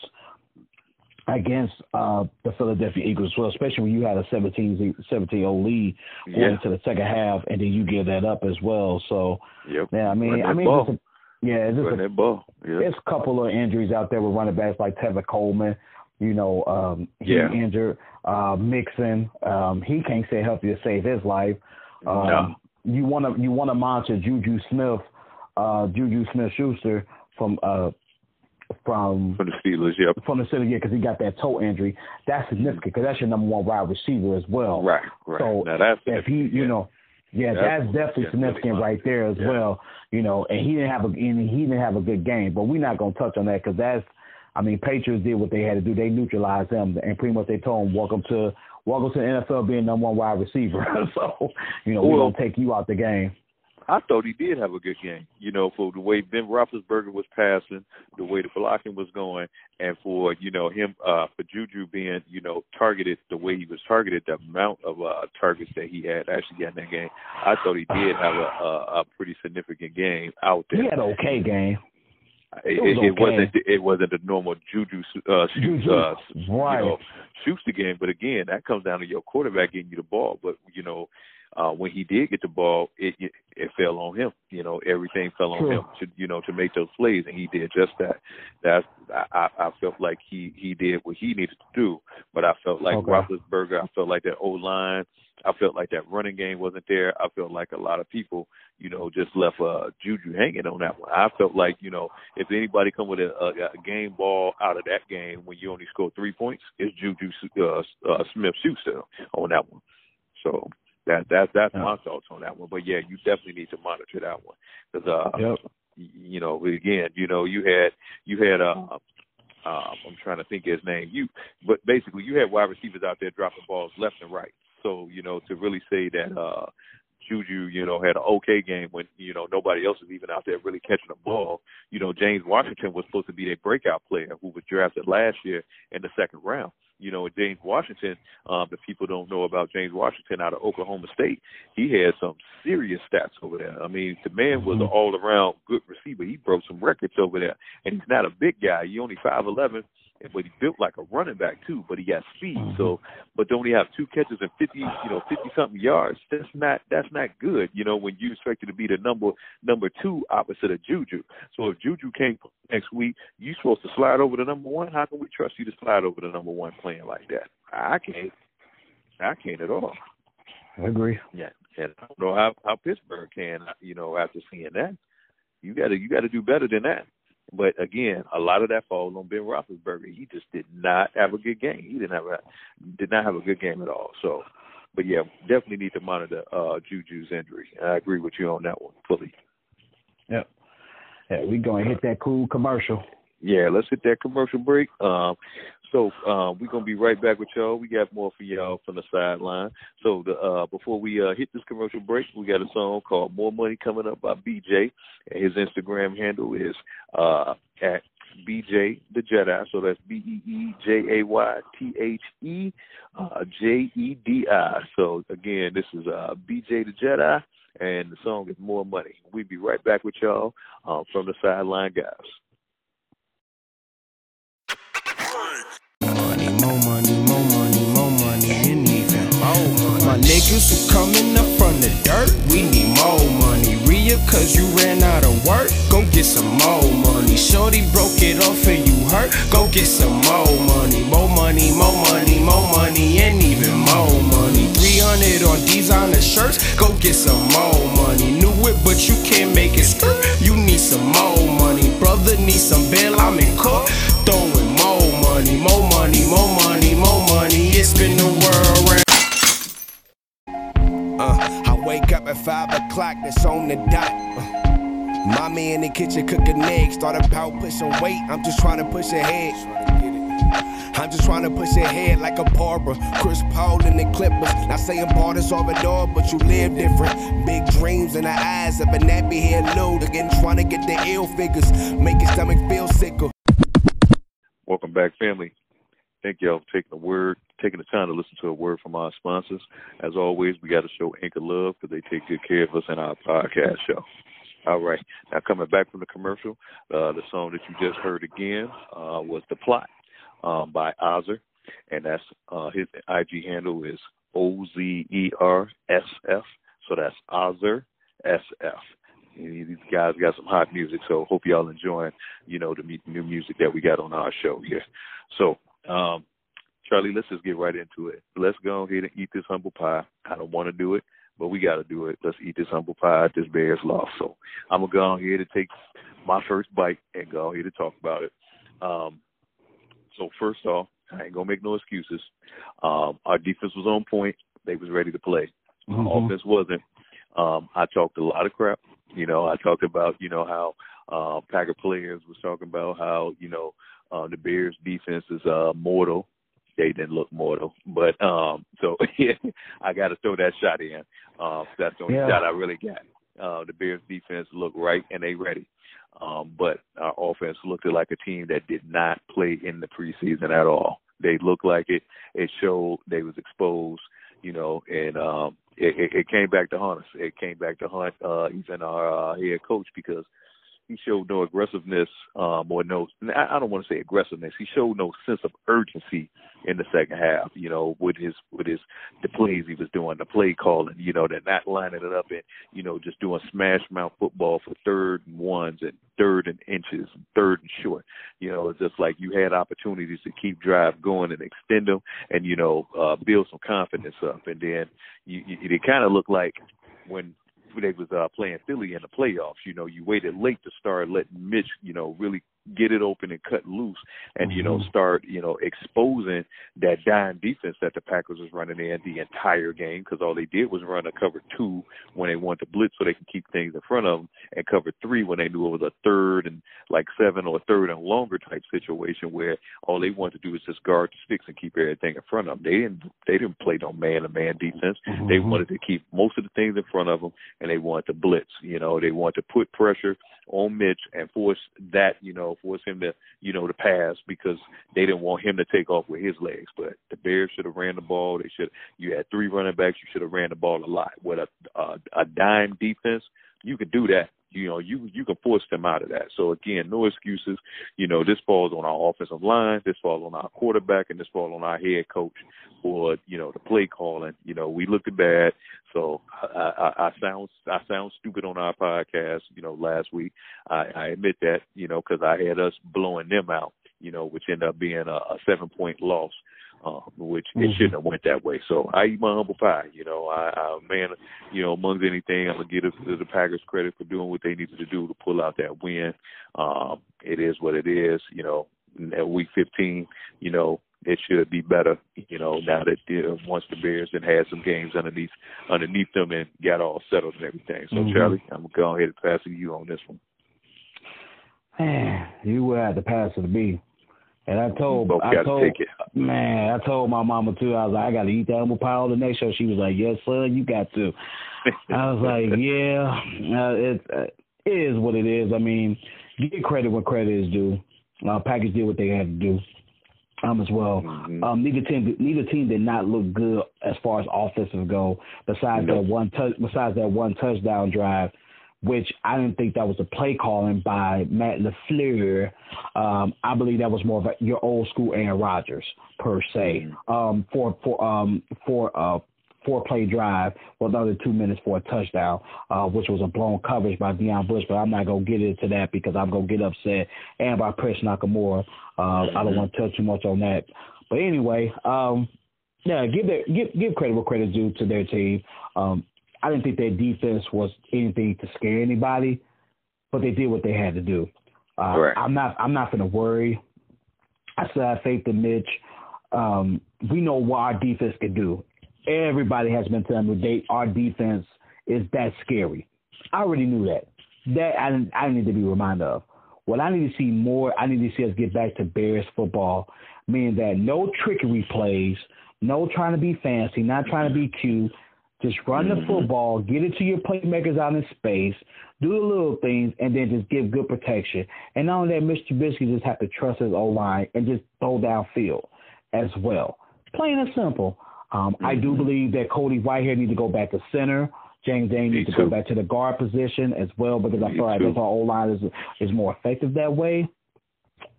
against uh, the Philadelphia Eagles, well, especially when you had a 17 17 lead going yeah. into the second half, and then you give that up as well. So, yep. yeah, I mean, I mean, a, yeah, it's just a, ball. Yeah. It's a couple of injuries out there with running backs like Tevin Coleman. You know, um, he yeah. injured. Uh, Mixon, um, he can't stay healthy to save his life. Um, no. You want to you want to monitor Juju Smith, uh, Juju Smith Schuster from uh, from from the Steelers, yep. From the Steelers, yeah, because he got that toe injury. That's significant because that's your number one wide receiver as well. Right, right. So now that's if he, you know, yeah, that's, that's definitely significant really right there as yeah. well. You know, and he didn't have a and he didn't have a good game, but we're not gonna touch on that because that's I mean, Patriots did what they had to do. They neutralized them, and pretty much they told them, "Welcome to welcome to the NFL, being number one wide receiver." so, you know, well, we're gonna take you out the game. I thought he did have a good game, you know, for the way Ben Roethlisberger was passing, the way the blocking was going, and for you know him, uh, for Juju being you know targeted the way he was targeted, the amount of uh, targets that he had actually got in that game. I thought he did have a, a, a pretty significant game out there. He had an okay game. It, it, it wasn't it wasn't a normal juju uh, shoot uh, right. you know shoots the game, but again that comes down to your quarterback getting you the ball. But you know uh, when he did get the ball, it, it it fell on him. You know everything fell on him to you know to make those plays, and he did just that. That's I, I felt like he he did what he needed to do, but I felt like okay. Roethlisberger. I felt like that old line I felt like that running game wasn't there. I felt like a lot of people, you know, just left uh, Juju hanging on that one. I felt like, you know, if anybody come with a, a, a game ball out of that game when you only score three points, it's Juju uh, uh, Smith Schuster on that one. So that that that's yeah. my thoughts on that one. But yeah, you definitely need to monitor that one because uh, yep. you know, again, you know, you had you had uh. Um, I'm trying to think of his name. You, but basically, you had wide receivers out there dropping balls left and right. So, you know, to really say that uh Juju, you know, had an okay game when, you know, nobody else is even out there really catching the ball. You know, James Washington was supposed to be a breakout player who was drafted last year in the second round. You know, James Washington, um, if people don't know about James Washington out of Oklahoma State, he had some serious stats over there. I mean, the man was an all around good receiver. He broke some records over there. And he's not a big guy. He only five eleven but he built like a running back too. But he got speed. Mm-hmm. So, but to only have two catches and fifty, you know, fifty something yards, that's not that's not good. You know, when you expect expected to be the number number two opposite of Juju. So if Juju came next week, you supposed to slide over the number one. How can we trust you to slide over the number one playing like that? I can't. I can't at all. I agree. Yeah, and I don't know how how Pittsburgh can. You know, after seeing that, you got to you got to do better than that. But again, a lot of that falls on Ben Roethlisberger. He just did not have a good game. He didn't have a did not have a good game at all. So, but yeah, definitely need to monitor uh, Juju's injury. I agree with you on that one fully. Yep. Yeah, we gonna hit that cool commercial. Yeah, let's hit that commercial break. Um, so uh, we're gonna be right back with y'all. We got more for y'all from the sideline. So the, uh, before we uh, hit this commercial break, we got a song called "More Money" coming up by BeeJay. And his Instagram handle is uh, at BeeJay the Jedi. So that's B E E J A Y T H E uh, J E D I. So again, this is uh, BeeJay the Jedi, and the song is "More Money." We'll be right back with y'all from the sideline, guys. Niggas who coming up from the dirt, we need more money. Ria, cause you ran out of work, go get some more money. Shorty broke it off and you hurt, go get some more money. More money, more money, more money, and even more money. 300 on designer shirts, go get some more money. New whip, but you can't make it skirt, you need some more money. Brother need some bail, I'm in court, throwing more money, more money, more money, more money. It's been wake up at five o'clock, that's on the dot. Mommy in the kitchen cooking eggs, thought about pushing weight. I'm just trying to push ahead. I'm just trying to push ahead like a barber. Chris Paul and the Clippers. Not saying is all it all, but you live different. Big dreams in the eyes of a nappy head load. Again, trying to get the ill figures. Make your stomach feel sicker. Welcome back, family. Thank y'all for taking the word, taking the time to listen to a word from our sponsors. As always, we got to show Anchor love because they take good care of us in our podcast show. All right, now coming back from the commercial, uh, the song that you just heard again uh, was "The Plot" um, by Ozer, and that's uh, his IG handle is O Z E R S F. So that's Ozer S F. These guys got some hot music, so hope y'all enjoying, you know, the new music that we got on our show here. So, um, Charlie, let's just get right into it. Let's go ahead and eat this humble pie. I don't want to do it, but we got to do it. Let's eat this humble pie at this Bears loss. So I'm gonna go ahead and take my first bite and go ahead and talk about it. Um, so first off, I ain't gonna make no excuses. Um, our defense was on point. They was ready to play. Mhm. Offense wasn't. Um, I talked a lot of crap. You know, I talked about you know how uh, Packer players was talking about how you know uh, the Bears defense is uh, mortal. They didn't look mortal, but um, so yeah, I got to throw that shot in. Uh, that's the only Yeah. shot I really got. Uh, the Bears defense looked right and they ready. Um, but our offense looked like a team that did not play in the preseason at all. They looked like it. It showed they was exposed, you know, and um, it, it, it came back to haunt us. It came back to haunt uh, even our uh, head coach because he showed no aggressiveness um, or no. I don't want to say aggressiveness. He showed no sense of urgency in the second half. You know, with his with his the plays he was doing, the play calling. You know, they're not lining it up and you know just doing smash mouth football for third and ones and third and inches, and third and short. You know, it's just like you had opportunities to keep drive going and extend them, and you know uh, build some confidence up. And then you, you it kind of looked like when they was uh, playing Philly in the playoffs. You know, you waited late to start letting Mitch, you know, really get it open and cut loose, and you know, Mhm. start you know exposing that dime defense that the Packers was running in the entire game because all they did was run a cover two when they wanted to blitz so they can keep things in front of them, and cover three when they knew it was a third and like seven or a third and longer type situation where all they wanted to do was just guard the sticks and keep everything in front of them. They didn't they didn't play no man to man defense. They Mhm. wanted to keep most of the things in front of them, and they wanted to blitz. You know, they wanted to put pressure on Mitch and force that, you know, force him to, you know, to pass because they didn't want him to take off with his legs. But the Bears should have ran the ball. They should. You had three running backs. You should have ran the ball a lot. With a a, a dime defense, you could do that. You know, you you can force them out of that. So again, no excuses. You know, this falls on our offensive line, this falls on our quarterback, and this falls on our head coach for you know the play calling. You know, we looked bad. So I, I, I sound I sound stupid on our podcast. You know, last week I, I admit that. You know, because I had us blowing them out. You know, which ended up being a, a seven point loss uh, which mm-hmm. it shouldn't have went that way. So I eat my humble pie. You know, I, I man, you know, amongst anything, I'm gonna give the, the Packers credit for doing what they needed to do to pull out that win. Um, it is what it is. You know, at week 15, you know, it should be better. You know, now that uh, once the Bears and had some games underneath underneath them and got all settled and everything. So mm-hmm. Charlie, I'm gonna go ahead and pass to you on this one. Man, you were at the pass of the B. And I told, I told, man, I told my mama too. I was like, I got to eat that animal pie the next show. She was like, Yes, son, you got to. I was like, Yeah, uh, it uh, it is what it is. I mean, give credit where credit is due. Uh, Packers did what they had to do. Um, as well. Mm-hmm. Um, neither team, neither team did not look good as far as offensive go. Besides nope. that one touch, besides that one touchdown drive which I didn't think that was a play calling by Matt LaFleur. Um, I believe that was more of a, your old school Aaron Rodgers per se. Mm-hmm. Um, for for um for uh four play drive with another two minutes for a touchdown, uh, which was a blown coverage by Deon Bush, but I'm not gonna get into that because I'm gonna get upset and by Prince Amukamara. Uh, mm-hmm. I don't want to touch too much on that. But anyway, um, yeah, give their give give credit where credit due to their team. Um, I didn't think their defense was anything to scare anybody, but they did what they had to do. Uh, right. I'm not. I'm not going to worry. I still have faith in Mitch. Um, we know what our defense can do. Everybody has been telling me they, our defense is that scary. I already knew that. That I didn't, I need to be reminded of. What I need to see more, I need to see us get back to Bears football, meaning that no trickery plays, no trying to be fancy, not trying to be cute, just run the mm-hmm. football, get it to your playmakers out in space, do the little things, and then just give good protection. And not only that, Mr. Trubisky just have to trust his O line and just throw downfield as well. Plain and simple. Um. I do mm-hmm. believe that Cody Whitehair needs to go back to center. James Dane needs to go back to the guard position as well because I feel like that's our O line is is more effective that way.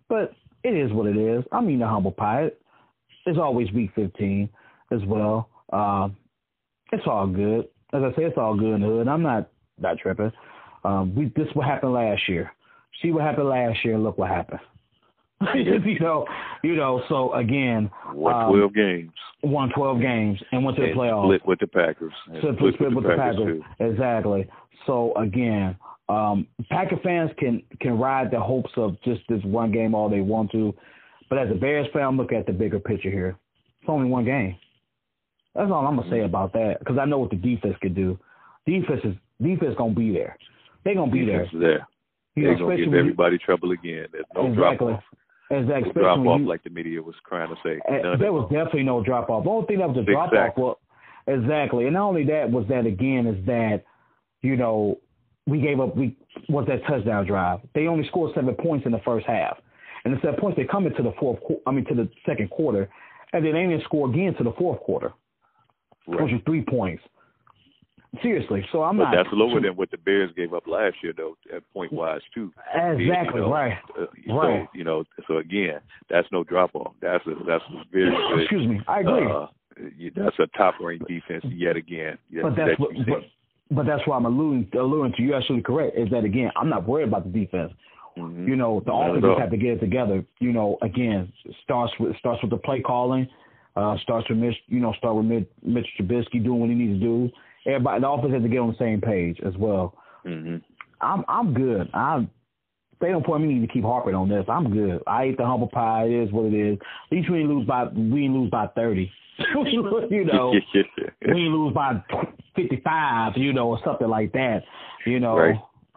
But it is what it is. I mean, the humble pie. It's always week 15 as well. Um, it's all good. As I say, it's all good in the hood. I'm not not tripping. Um, we this what happened last year. See what happened last year. Look what happened. you know, you know. So again, won um, twelve games. Won twelve games and went to and the playoffs. Split with the Packers. So split, split with, with the Packers. Packers exactly. So again, um, Packer fans can can ride the hopes of just this one game all they want to, but as a Bears fan, look at the bigger picture here. It's only one game. That's all I'm gonna say about that because I know what the defense could do. Defense is defense gonna be there. They're gonna be defense there. there. You They're know, gonna give everybody trouble again. There's no exactly. drop off. Exactly. No drop off you, like the media was trying to say. Uh, there was definitely no drop off. The only thing that was a drop off was exactly, and not only that was that again is that you know we gave up we was that touchdown drive. They only scored seven points in the first half, and the seven points they come into the fourth. I mean to the second quarter, and then they didn't score again to the fourth quarter. Right. Which is three points. Seriously, so I'm but not. That's lower than what the Bears gave up last year, though, at point wise too. Exactly you know, right. Uh, right. So you know, so again, that's no drop off. That's a that's a very good. Excuse me, I agree. Uh, that's a top ranked defense yet again. but that's that what. But, but that's why I'm alluding alluding to. You're absolutely correct. Is that again? I'm not worried about the defense. Mm-hmm. You know, the offense just have to get it together. You know, again, starts with starts with the play calling uh, starts with Mitch, you know, start with Mitch, Mitch Trubisky doing what he needs to do. Everybody, the offense has to get on the same page as well. Mm-hmm. I'm I'm good. I'm they don't point me need to keep harping on this. I'm good. I ate the humble pie. It is what it is. At least we didn't lose by we didn't lose by thirty. you know, we didn't lose by fifty five. You know, or something like that. You know, right.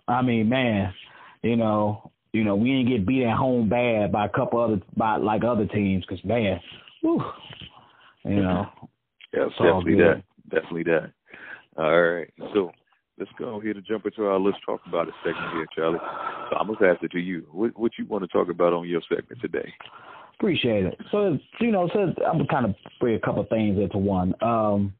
I mean, man, you know, you know, we didn't get beat at home bad by a couple other by like other teams because man, whew, you know. yeah, definitely that. Definitely that. All right. So let's go here to jump into our let's talk about it segment here, Charlie. So I'm gonna pass it to you. What what you want to talk about on your segment today? Appreciate it. So you know, so I'm gonna kind of bring a couple things into one. Um,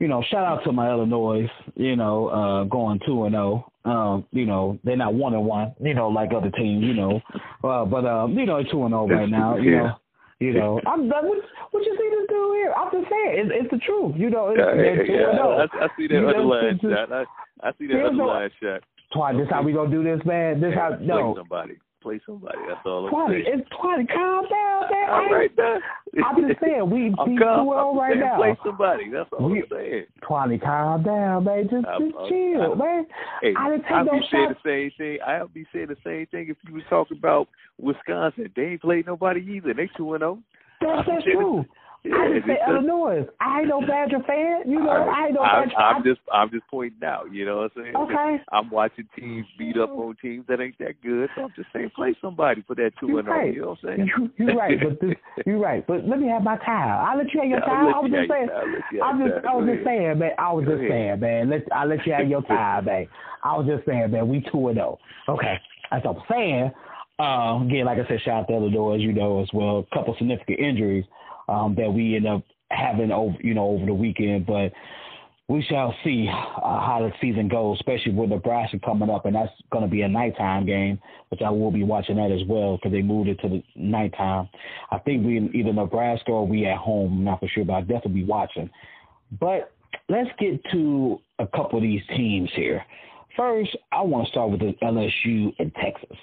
you know, shout out to my Illinois, you know, uh, going two and zero. Oh. Um, you know, they're not one and one, you know, like other teams, you know, uh, but um, you know, two and zero oh right now, you know. You know, I'm what, what you see this dude here? I'm just saying, it's, it's the truth. You know, it's, yeah, yeah, yeah. I, I see that underlying shot. I, I see that underlying shot. Twan, this how we gonna do this, man. This how no. somebody play somebody. That's all I'm Twitty, saying. It's Twitty. Calm down, man. All right. I'm just saying we I'm we calm. I'm right saying now. Play somebody. That's all we, I'm saying. Twitty, calm down, man. Just I'm, just I'm, chill, I'm, man. Hey, I didn't take I'll no be saying the same thing. I'll be saying the same thing if you was talking about Wisconsin. They ain't played nobody either. They two and zero. That's that's true. I just say Illinois. I ain't no Badger fan. You know, I, I ain't no I'm, Badger. I'm just, I'm just pointing out. You know what I'm saying? Okay. I'm watching teams beat up on teams that ain't that good. So I'm just saying, play somebody for that two You're and zero. right. You know what I'm saying? You, you're right, but this, you're right. But let me have my tile. I'll let you have your tile. I'll was just saying. have your tile. I was just, I was just saying, man. I was just saying, man. Let I let you have your tile, man. I was just saying, man. We two and zero. Okay, that's what I'm saying. Uh, again, like I said, shout out to Illinois, as you know, as well. A couple significant injuries um, that we end up having over, you know, over the weekend, but we shall see uh, how the season goes, especially with Nebraska coming up, and that's going to be a nighttime game, which I will be watching that as well because they moved it to the nighttime. I think we in either Nebraska or we at home. Not for sure, but I'll definitely be watching. But let's get to a couple of these teams here. First, I want to start with the LSU and Texas.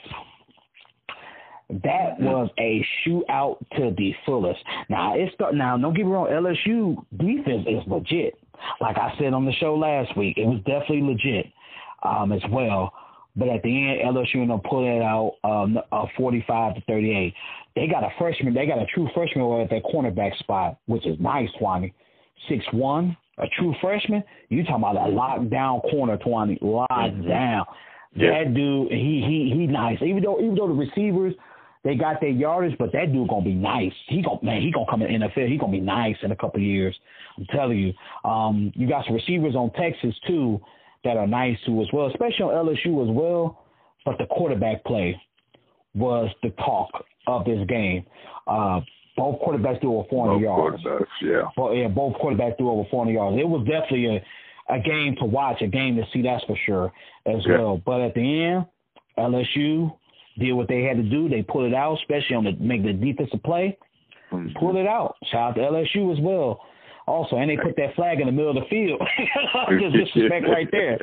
That was a shootout to the fullest. Now it's start now. Don't get me wrong. LSU defense is legit. Like I said on the show last week, it was definitely legit um, as well. But at the end, LSU ended up pulling it out um, uh, 45 to 38. They got a freshman. They got a true freshman at that cornerback spot, which is nice, Twani. Six one, a true freshman. You talking about a lockdown corner, Twani? Locked Mm-hmm. down. Yeah. That dude, he he he nice. Even though even though the receivers they got their yardage, but that dude gonna be nice. He gonna man, he gonna come in the NFL. He gonna be nice in a couple of years. I'm telling you. Um, you got some receivers on Texas too that are nice too as well, especially on LSU as well. But the quarterback play was the talk of this game. Uh, both quarterbacks threw over 400 Both yards. quarterbacks, yeah. But yeah, both quarterbacks threw over 400 yards. It was definitely a, a game to watch, a game to see, that's for sure, as Yeah. well. But at the end, LSU did what they had to do. They pulled it out, especially on the make the defensive play. Mhm. Pulled it out. Shout out to LSU as well. Also, and they put that flag in the middle of the field. Just disrespect right there.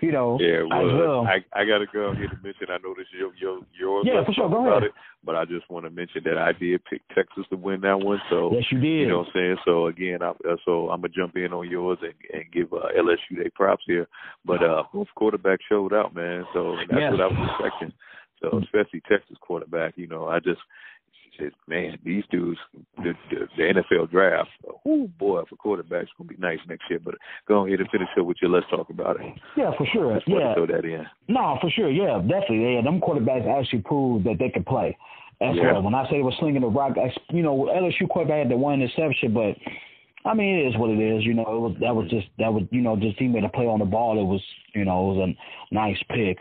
You know, Yeah, as well, well. I I gotta go ahead and mention. I know this is your your yours. Yeah, for sure, go about ahead. it. But I just want to mention that I did pick Texas to win that one. So yes, you did. you know what I'm saying. So again, I, uh, so I'm gonna jump in on yours and, and give uh, LSU their props here. But uh, both quarterbacks showed out, man. So that's Yes. what I was expecting. So hmm. especially Texas quarterback, you know, I just said, man, these dudes, the, the, the NFL draft, oh boy, for quarterbacks gonna be nice next year. But go ahead and finish up with you. Let's talk about it. yeah, for sure. Just Yeah, throw that in. No, for sure. Yeah, definitely. Yeah, them quarterbacks actually proved that they could play as Yeah. well. When I say they were slinging the rock, I- you know, LSU quarterback had the one interception, but I mean, it is what it is. You know, it was that was just that was you know just he made a play on the ball. It was you know it was a nice pick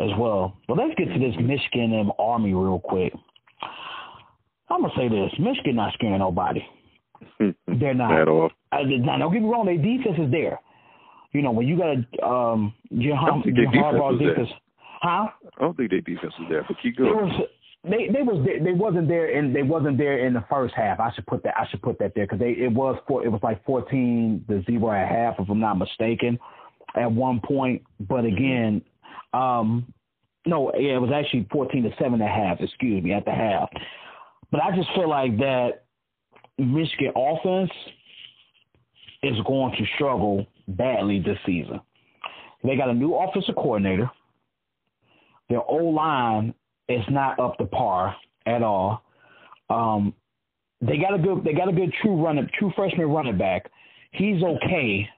as well. But let's get to this Michigan and Army real quick. I'm gonna say this: Michigan not scaring nobody. They're not. At all. I, now, don't get me wrong, their defense is there. You know, when you got a um, Jim, I don't think Jim defense defense, huh? I don't think their defense was there, but keep going. was they they was there, they wasn't there and they wasn't there in the first half. I should put that I should put that there because they it was four, it was like fourteen to zero at half if I'm not mistaken at one point. But again, um, no, yeah, it was actually fourteen to seven at half. Excuse me, at the half. But I just feel like that Michigan offense is going to struggle badly this season. They got a new offensive coordinator. Their O line is not up to par at all. Um, they got a good they got a good true running true freshman running back. He's okay,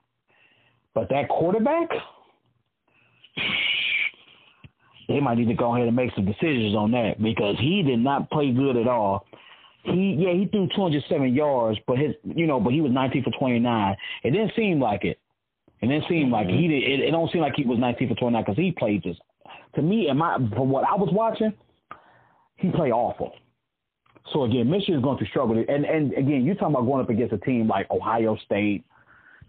but that quarterback, they might need to go ahead and make some decisions on that because he did not play good at all. He yeah he threw 207 yards, but his you know but he was 19 for 29. It didn't seem like it. It didn't seem like he did. It, it don't seem like he was 19 for 29 because he played just. To me, and my from what I was watching, he played awful. So again, Michigan's going to struggle. And and again, you're talking about going up against a team like Ohio State,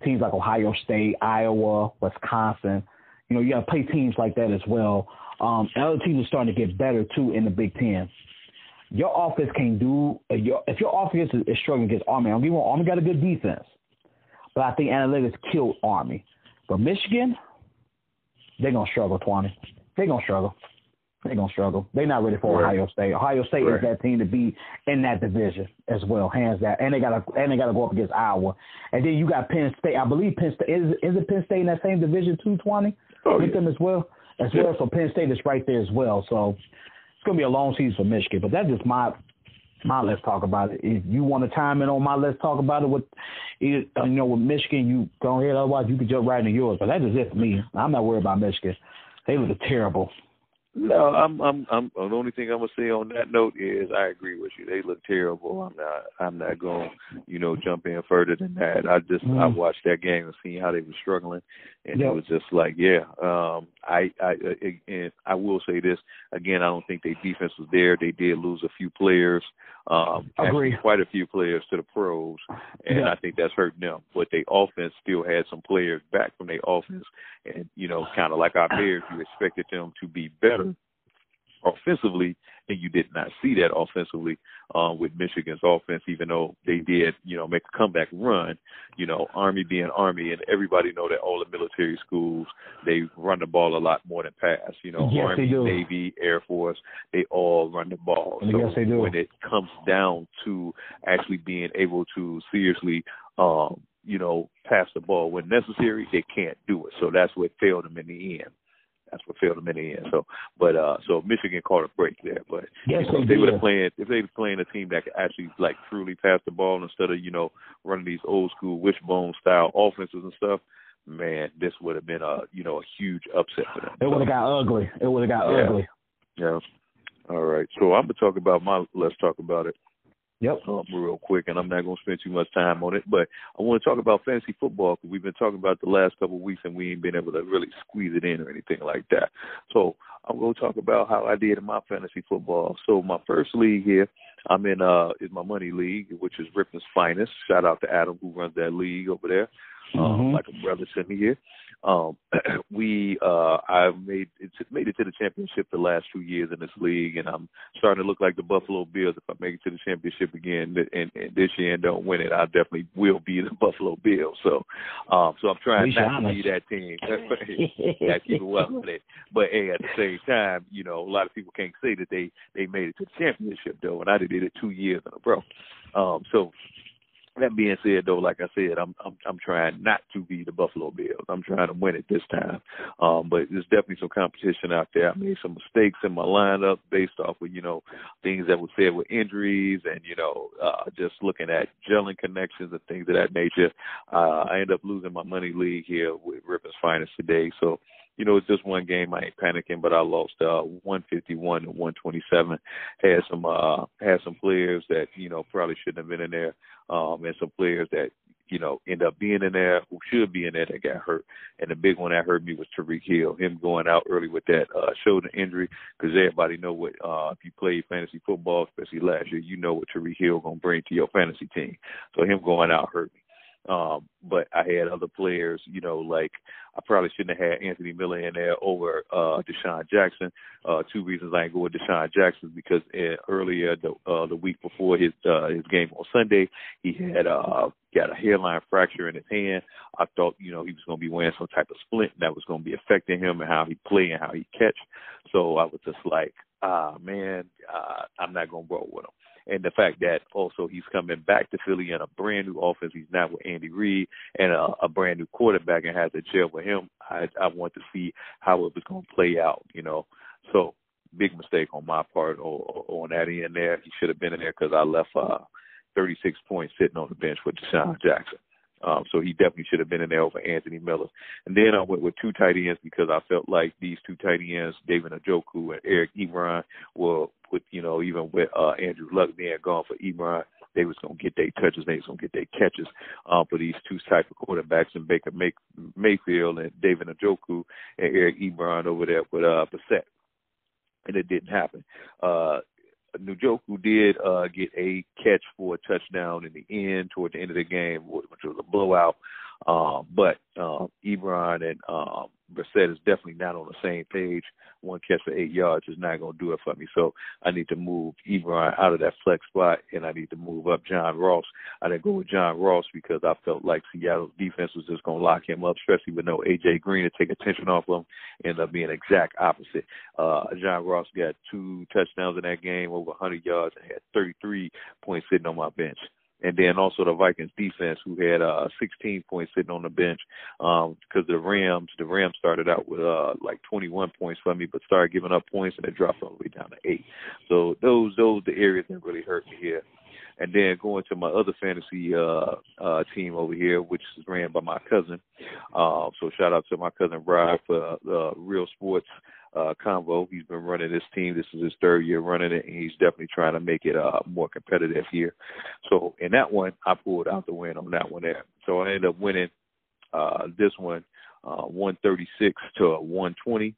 teams like Ohio State, Iowa, Wisconsin. You know, you got to play teams like that as well. Um, teams are starting to get better too in the Big Ten. Your offense can do uh, your, if your offense is, is struggling against Army. I'm giving Army got a good defense, but I think analytics killed Army. But Michigan, they're gonna struggle, Twenty. They're gonna struggle. They're gonna struggle. They're not ready for right. Ohio State. Ohio State right. is that team to be in that division as well, hands down. And they gotta and they gotta go up against Iowa. And then you got Penn State. I believe Penn State is is it Penn State in that same division two twenty oh, with yeah. them as well. As well. So Penn State is right there as well. So it's gonna be a long season for Michigan. But that's just my my let's talk about it. If you want to chime in on my let's talk about it with you know with Michigan, you go ahead. Otherwise, you can jump right into yours. But that's just it for me. I'm not worried about Michigan. They look terrible. No, I'm, I'm, I'm. The only thing I'm gonna say on that note is I agree with you. They look terrible. I'm not, I'm not going, you know, jump in further than that. I just, mm. I watched that game and seen how they were struggling, and yep. it was just like, yeah. Um, I, I, and I will say this again. I don't think their defense was there. They did lose a few players. Um, agree. Quite a few players to the pros, and yeah. I think that's hurting them. But their offense still had some players back from their offense, and you know, kind of like our Bears, you expected them to be better offensively, and you did not see that offensively uh, with Michigan's offense, even though they did, you know, make a comeback run. You know, Army being Army, and everybody know that all the military schools they run the ball a lot more than pass. You know, yes, Army, Navy, Air Force, they all run the ball. So yes, they do. when it comes down to actually being able to seriously um, you know, pass the ball when necessary, they can't do it. So that's what failed them in the end. That's what failed them in the end. So, but uh, so Michigan caught a break there. But yes, you know, if they would have played, if they were playing a team that could actually like truly pass the ball instead of you know running these old school wishbone style offenses and stuff, man, this would have been a you know a huge upset for them. It would have got ugly. It would have got yeah. ugly. Yeah. All right. So I'm gonna talk about my. Let's talk about it. Yep. Um, real quick, and I'm not going to spend too much time on it, but I want to talk about fantasy football because we've been talking about the last couple of weeks and we ain't been able to really squeeze it in or anything like that. So I'm going to talk about how I did in my fantasy football. So my first league here, I'm in uh is my money league, which is Rippon's finest. Shout out to Adam who runs that league over there. Um, mm-hmm. like a brother to me here. Um, we uh, I've made it made it to the championship the last two years in this league, and I'm starting to look like the Buffalo Bills. If I make it to the championship again and, and this year and don't win it, I definitely will be the Buffalo Bills. So, um, so I'm trying not to be that team. yeah, keep it well with it. But hey, at the same time, you know, a lot of people can't say that they they made it to the championship though, and I did it two years in a row. Um, so that being said, though, like I said, I'm I'm I'm trying not to be the Buffalo Bills. I'm trying to win it this time. Um, but there's definitely some competition out there. I made some mistakes in my lineup based off of you know things that were said with injuries and you know uh, just looking at gelling connections and things of that nature. Uh, I end up losing my money league here with Rippon's Finest today. So you know, it's just one game. I ain't panicking, but I lost uh 151 to 127. Had some uh had some players that you know probably shouldn't have been in there, um, and some players that you know end up being in there who should be in there that got hurt. And the big one that hurt me was Tyreek Hill. Him going out early with that uh shoulder injury because everybody know what uh if you play fantasy football, especially last year, you know what Tyreek Hill gonna bring to your fantasy team. So him going out hurt me. Um, but I had other players, you know, like I probably shouldn't have had Anthony Miller in there over uh DeSean Jackson. Uh two reasons I ain't go with DeSean Jackson because uh, earlier the uh the week before his uh his game on Sunday, he had uh got a hairline fracture in his hand. I thought, you know, he was gonna be wearing some type of splint that was gonna be affecting him and how he play and how he catch. So I was just like, ah man, uh I'm not gonna roll with him and the fact that also he's coming back to Philly in a brand new offense. He's not with Andy Reid and a, a brand new quarterback and has a gel with him. I I want to see how it was going to play out, you know. So big mistake on my part or, or on that end there. He should have been in there because I left uh 36 points sitting on the bench with DeSean Jackson. Um, so he definitely should have been in there over Anthony Miller. And then I went with two tight ends because I felt like these two tight ends, David Njoku and Eric Ebron, were with you know even with uh, Andrew Luck being gone for Ebron, they was gonna get their touches, they was gonna get their catches um, for these two type of quarterbacks and Baker May- Mayfield and David Njoku and Eric Ebron over there with uh Brissett. And it didn't happen. Uh Njoku did uh, get a catch for a touchdown in the end, toward the end of the game, which was a blowout. Um, but uh, Ebron and um, Brissett is definitely not on the same page. One catch for eight yards is not going to do it for me. So I need to move Ebron out of that flex spot, and I need to move up John Ross. I didn't go with John Ross because I felt like Seattle's defense was just going to lock him up, especially with no A.J. Green to take attention off him. End up being exact opposite. Uh, John Ross got two touchdowns in that game, over 100 yards, and had 33 points sitting on my bench and then also the Vikings defense, who had uh, 16 points sitting on the bench because um, the Rams, the Rams started out with uh, like 21 points for me, but started giving up points and it dropped all the way down to eight. So those those the areas that really hurt me here. And then going to my other fantasy uh, uh, team over here, which is ran by my cousin. Uh, so shout out to my cousin Brad for uh, Real Sports uh, Convo. He's been running this team. This is his third year running it, and he's definitely trying to make it uh, more competitive here. So in that one, I pulled out the win on that one there. So I ended up winning uh, this one, uh, 136 to 120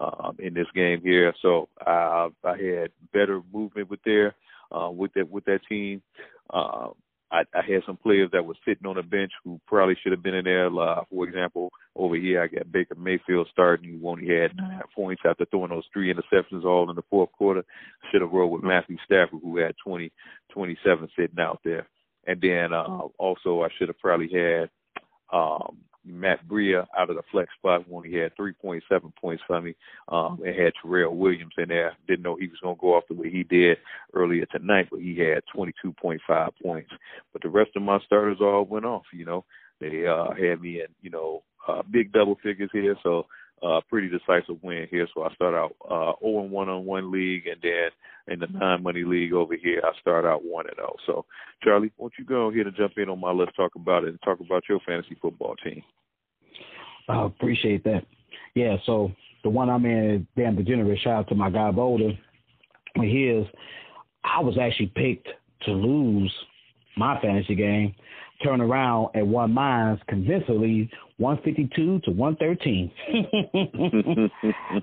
um, in this game here. So I, I had better movement with there uh, with that with that team. Uh, I, I had some players that were sitting on the bench who probably should have been in there. Uh, for example, over here I got Baker Mayfield starting, who only had nine points after throwing those three interceptions all in the fourth quarter. Should have rolled with Matthew Stafford, who had 20, 27 sitting out there. And then uh, also I should have probably had um, Matt Breida out of the flex spot when he had 3.7 points for me um, and had Tyrell Williams in there. Didn't know he was going to go off the way he did earlier tonight, but he had 22.5 points. But the rest of my starters all went off, you know. They uh, had me in, you know, uh, big double figures here, so uh, pretty decisive win here. So I start out uh, 0 1 on one league, and then in the non money league over here, I start out 1 and 0. So, Charlie, won't you go ahead and jump in on my let's talk about it and talk about your fantasy football team? I appreciate that. Yeah, so the one I'm in, Dan Degenerate, shout out to my guy Boulder. His, I was actually picked to lose my fantasy game, turn around and won mine convincingly 152 to 113.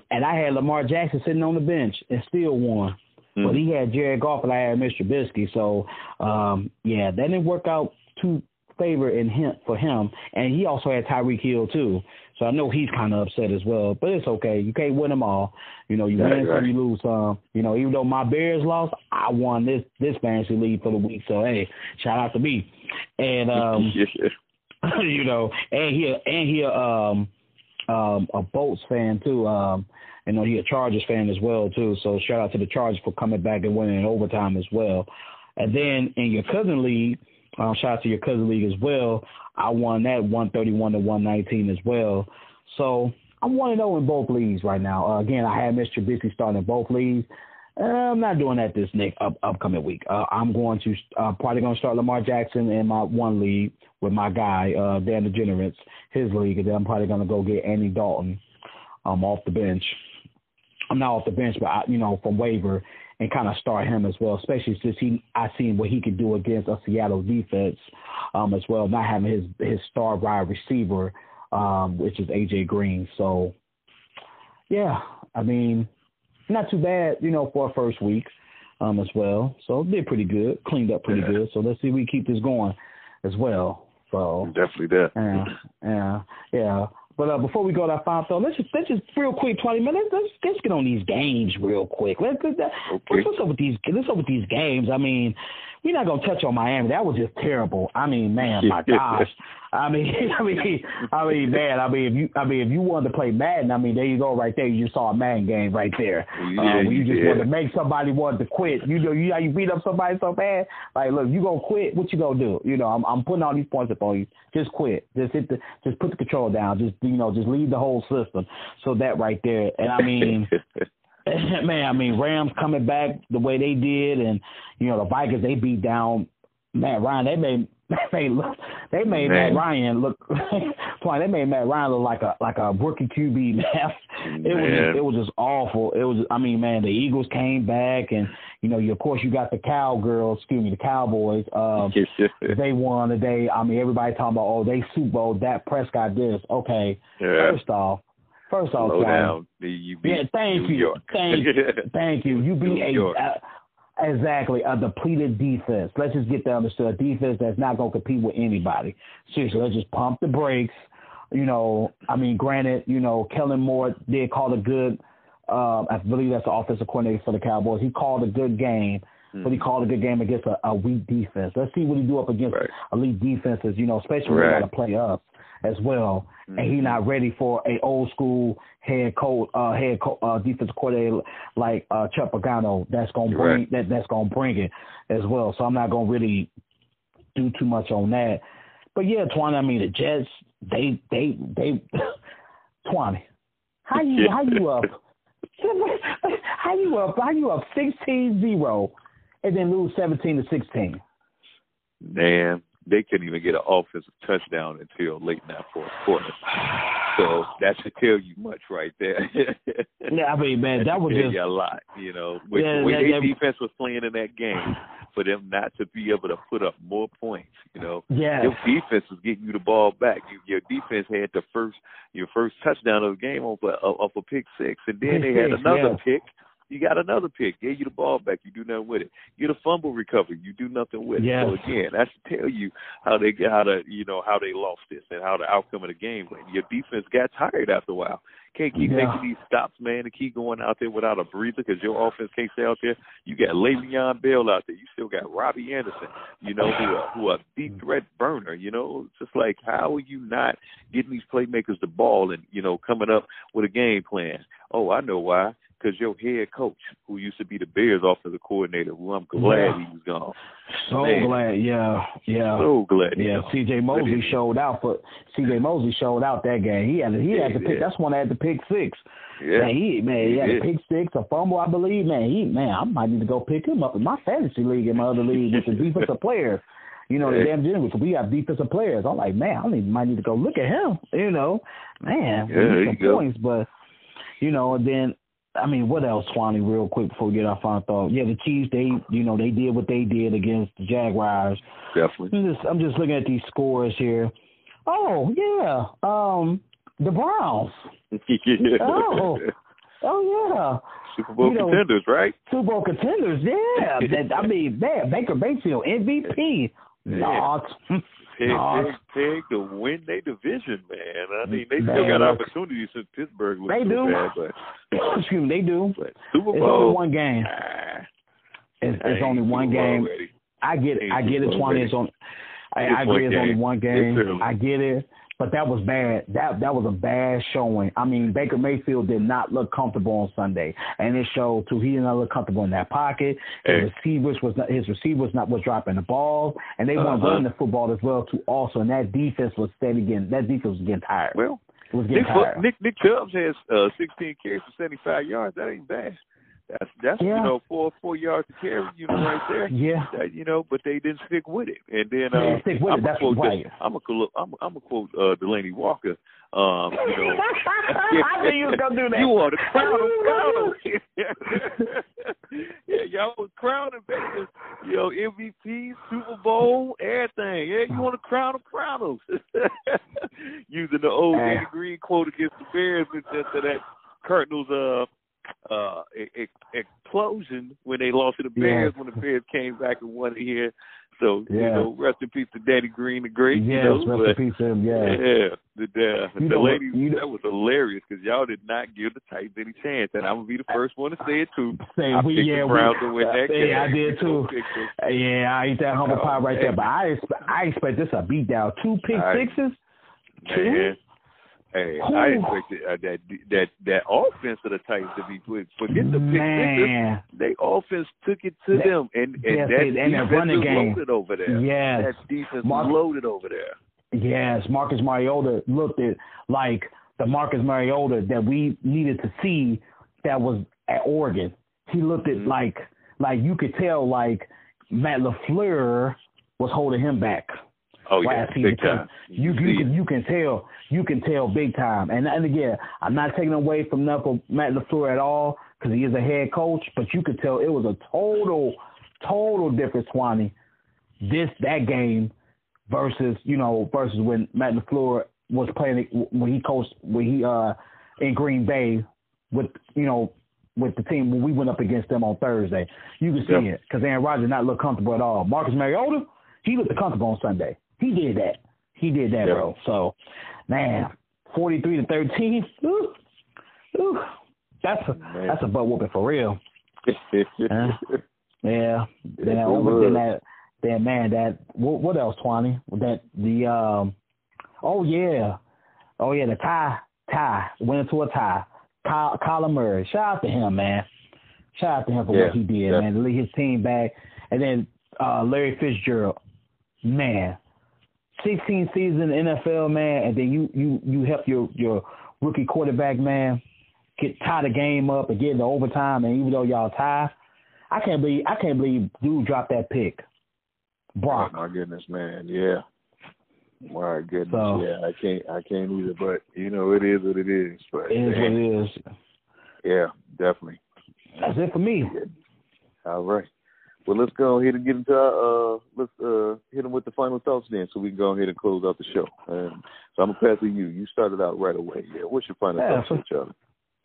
and I had Lamar Jackson sitting on the bench and still won. Mm-hmm. But he had Jared Goff and I had Mr. Bisky. So, um, yeah, that didn't work out too favor in him for him. And he also had Tyreek Hill, too. So I know he's kind of upset as well, but it's okay. You can't win them all. You know, you win right. some, you lose some. You know, even though my Bears lost, I won this this fantasy league for the week. So hey, shout out to me. And um, you know, and he and he um um a Bolts fan too. Um, you know, he a Chargers fan as well too. So shout out to the Chargers for coming back and winning in overtime as well. And then in your cousin league, um, shout out to your cousin league as well. I won that 131 to 119 as well. So I'm 1 0 in both leagues right now. Uh, again, I had Mr. Busy starting in both leagues. Uh, I'm not doing that this next up, upcoming week. Uh, I'm going to uh, probably going to start Lamar Jackson in my one league with my guy uh, Dan Degenerates, his league, and then I'm probably going to go get Andy Dalton um, off the bench. I'm not off the bench, but I, you know from waiver and kind of start him as well, especially since he I seen what he could do against a Seattle defense um, as well, not having his his star wide receiver, um, which is AJ Green. So yeah, I mean, not too bad, you know, for a first week um, as well. So did pretty good, cleaned up pretty yeah. good. So let's see if we keep this going as well. So definitely that. Yeah, yeah, yeah. But uh, before we go to our final thought, let's just let's just real quick, twenty minutes. Let's let's get on these games real quick. Let's let's, okay. let's, go with these let's go with these games. I mean, we're not gonna touch on Miami. That was just terrible. I mean, man, my gosh. I mean, I mean, I mean, man. I mean, if you, I mean, if you wanted to play Madden, I mean, there you go, right there. You just saw a Madden game right there. Yeah, uh, you, just did. wanted to make somebody want to quit. You know, you how you beat up somebody so bad. Like, look, you gonna quit? What you gonna do? You know, I'm, I'm putting all these points up on you. Just quit. Just hit the, just put the control down. Just, you know, just leave the whole system. So that right there, and I mean. man, I mean Rams coming back the way they did, and you know the Vikings they beat down Matt Ryan. They made they look they made man. Matt Ryan look they made Matt Ryan look like a like a rookie QB man. It was just, it was just awful. It was I mean man the Eagles came back and you know you of course you got the cowgirls excuse me the Cowboys um they won today. I mean everybody talking about oh they Super Bowl Dak Prescott this okay yeah. first off First off, Slow down. You beat yeah, thank New you, York. thank, thank you. You beat a, Exactly, a depleted defense. Let's just get that understood. A defense that's not going to compete with anybody. Seriously, let's just pump the brakes. You know, I mean, granted, you know, Kellen Moore did call a good. Uh, I believe that's the offensive coordinator for the Cowboys. He called a good game, but he called a good game against a, a weak defense. Let's see what he do up against right. elite defenses. You know, especially right. when they got to play up as well, mm-hmm. and he's not ready for a old school head coach, uh, head co- uh, defensive coordinator like uh, Chuck Pagano. That's gonna bring right. that that's gonna bring it as well. So I'm not gonna really do too much on that. But yeah, Twan, I mean the Jets, they they they, Twan, how you how you up? how you up? How you up 16-0 and then lose 17 to 16? Man, they couldn't even get an offensive touchdown until late in that fourth quarter. So that should tell you much right there. yeah, I mean, man, that, that was just a lot. You know, with yeah, the way their defense was playing in that game, for them not to be able to put up more points. You know, yeah, your defense was getting you the ball back. You, your defense had the first your first touchdown of the game off a, off a pick six, and then pick they had another yeah. pick you got another pick, gave you the ball back, you do nothing with it. You get a fumble recovery, you do nothing with yes. it. So again, that should tell you how they how to you know how they lost this and how the outcome of the game went. Your defense got tired after a while. Can't keep yeah. making these stops, man, and keep going out there without a breather because your offense can't stay out there. You got Le'Veon Bell out there. You still got Robbie Anderson, you know, who are, who are deep mm. threat burner. You know, just like how are you not getting these playmakers the ball and you know coming up with a game plan? Oh, I know why because your head coach, who used to be the Bears offensive coordinator, who I'm glad yeah. he was gone. So Man. glad, yeah, yeah. So glad. Yeah, C.J. Mosley showed out, but C.J. Mosley showed out that game. He had he had to pick. Yeah. That's one that had to pick six. Yeah, man, he man, he, he had to pick six, a fumble, I believe. Man, he man, I might need to go pick him up in my fantasy league in my other league with the defensive players. You know, the damn gym, we have defensive players. I'm like, man, I need, might need to go look at him. You know, man, yeah, some points, but you know, and then I mean, what else, Swanee, real quick before we get our final thought? Yeah, the Chiefs, they, you know, they did what they did against the Jaguars. Definitely. I'm just, I'm just looking at these scores here. Oh, yeah. Um, the Browns. yeah. Oh, oh, yeah. Super Bowl you know, contenders, right? Super Bowl contenders, yeah. that, I mean, man, Baker Mayfield, MVP. Yeah. Not. Peg, peg, peg to win their division, man. I mean, they still got opportunities since Pittsburgh was they do. bad, but excuse me, they do. But Super Bowl, it's only one game. Ah. It's, it's only one game. Already. I get it. I get it. Twenty. It's on. I, I agree. It's only one game. I get it. But that was bad. That that was a bad showing. I mean, Baker Mayfield did not look comfortable on Sunday, and it showed too. He did not look comfortable in that pocket. His hey. receivers was not, his receivers not was dropping the ball, and they weren't uh-huh. running the football as well too. Also, and that defense was steady getting that defense was getting tired. Well, was getting Nick, tired. Nick Nick Chubb has uh, 16 carries for 75 yards. That ain't bad. That's that's yeah. you know four four yards to carry, you know, right there. Yeah. That, you know, but they didn't stick with it. And then uh, stick with I'm it. That's quote right. This, I'm a I'm I'm a quote uh, Delanie Walker. Um, you know, I knew you was gonna do that. You want to crown him, crown yeah, y'all was crowning baby. You know, MVP, Super Bowl, everything. Yeah, you want to crown him, crown him. Using the old Denny Green quote against the Bears into that Cardinals uh uh explosion when they lost to the Bears when the Bears came back and won it here. So yeah. you know, rest in peace to Denny Green, the great. Yes, you know, rest but, in peace to him. Yeah, yeah. The the, you the know, ladies you know, that was hilarious because y'all did not give the Titans any chance, and I'm gonna be the first one to say it too. Say I we picked yeah the Browns we, to win that yeah, game. I did too. Yeah, I eat that humble oh, pie right man. there. But I expect I expect this a beat down. Two pick I, sixes. Man. Hey, Ooh. I expected uh, that that that offense of the Titans to be good. Forget the pick Man. sixes. They offense took it to That- them, and and yes, that they- and defense running game. loaded over there. Yes. that defense Mark- loaded over there. Yes, Marcus Mariota looked at like the Marcus Mariota that we needed to see that was at Oregon. He looked at Mhm. like like you could tell like Matt LaFleur was holding him back. Oh yeah, big time. You you can you can tell you can tell big time. And and again, I'm not taking away from nothing Matt LaFleur at all because he is a head coach, but you could tell it was a total total difference, Swanee. This that game versus you know versus when Matt LaFleur was playing when he coached when he uh in Green Bay with you know with the team when we went up against them on Thursday. You can see it because Aaron Rodgers not look comfortable at all. Marcus Mariota, he looked comfortable on Sunday. He did that. He did that, bro. So, man, forty three to thirteen. Ooh, ooh, that's a man. that's a butt whooping for real. uh, yeah. Then, then that then man that what, what else, Twani? That the um oh yeah. Oh yeah, the tie tie went into a tie. Kyle, Kyler Murray. Shout out to him, man. Shout out to him for yeah, what he did, yeah. man. To lead his team back. And then uh Larry Fitzgerald. Man. 16 season NFL, man, and then you you you help your your rookie quarterback, man, get tie the game up and get into overtime, and even though y'all tie, I can't believe I can't believe dude dropped that pick. Brock. Oh, my goodness, man. Yeah. My goodness. So, yeah, I can't I can't either, but you know, it is what it is. But it is man, what it is. Yeah, definitely. That's it for me. All right. Well, let's go ahead and get into our, uh, let's uh, hit them with the final thoughts then, so we can go ahead and close out the show. Um, so I'm gonna pass to you. You started out right away. Yeah. What's your final yeah, thoughts, so, Charlie?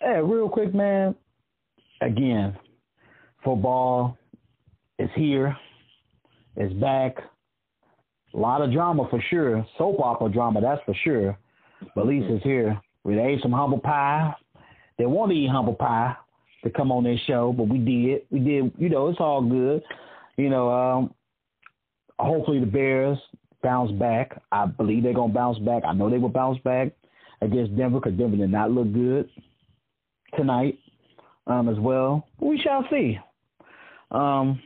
Yeah, real quick, man. Again, football is here. It's back. A lot of drama for sure. Soap opera drama, that's for sure. But least it's here. We ate some humble pie. They want to eat humble pie to come on this show, but we did. We did. You know, it's all good. You know, um, hopefully the Bears bounce back. I believe they're gonna bounce back. I know they will bounce back against Denver because Denver did not look good tonight um, as well. We shall see. Um,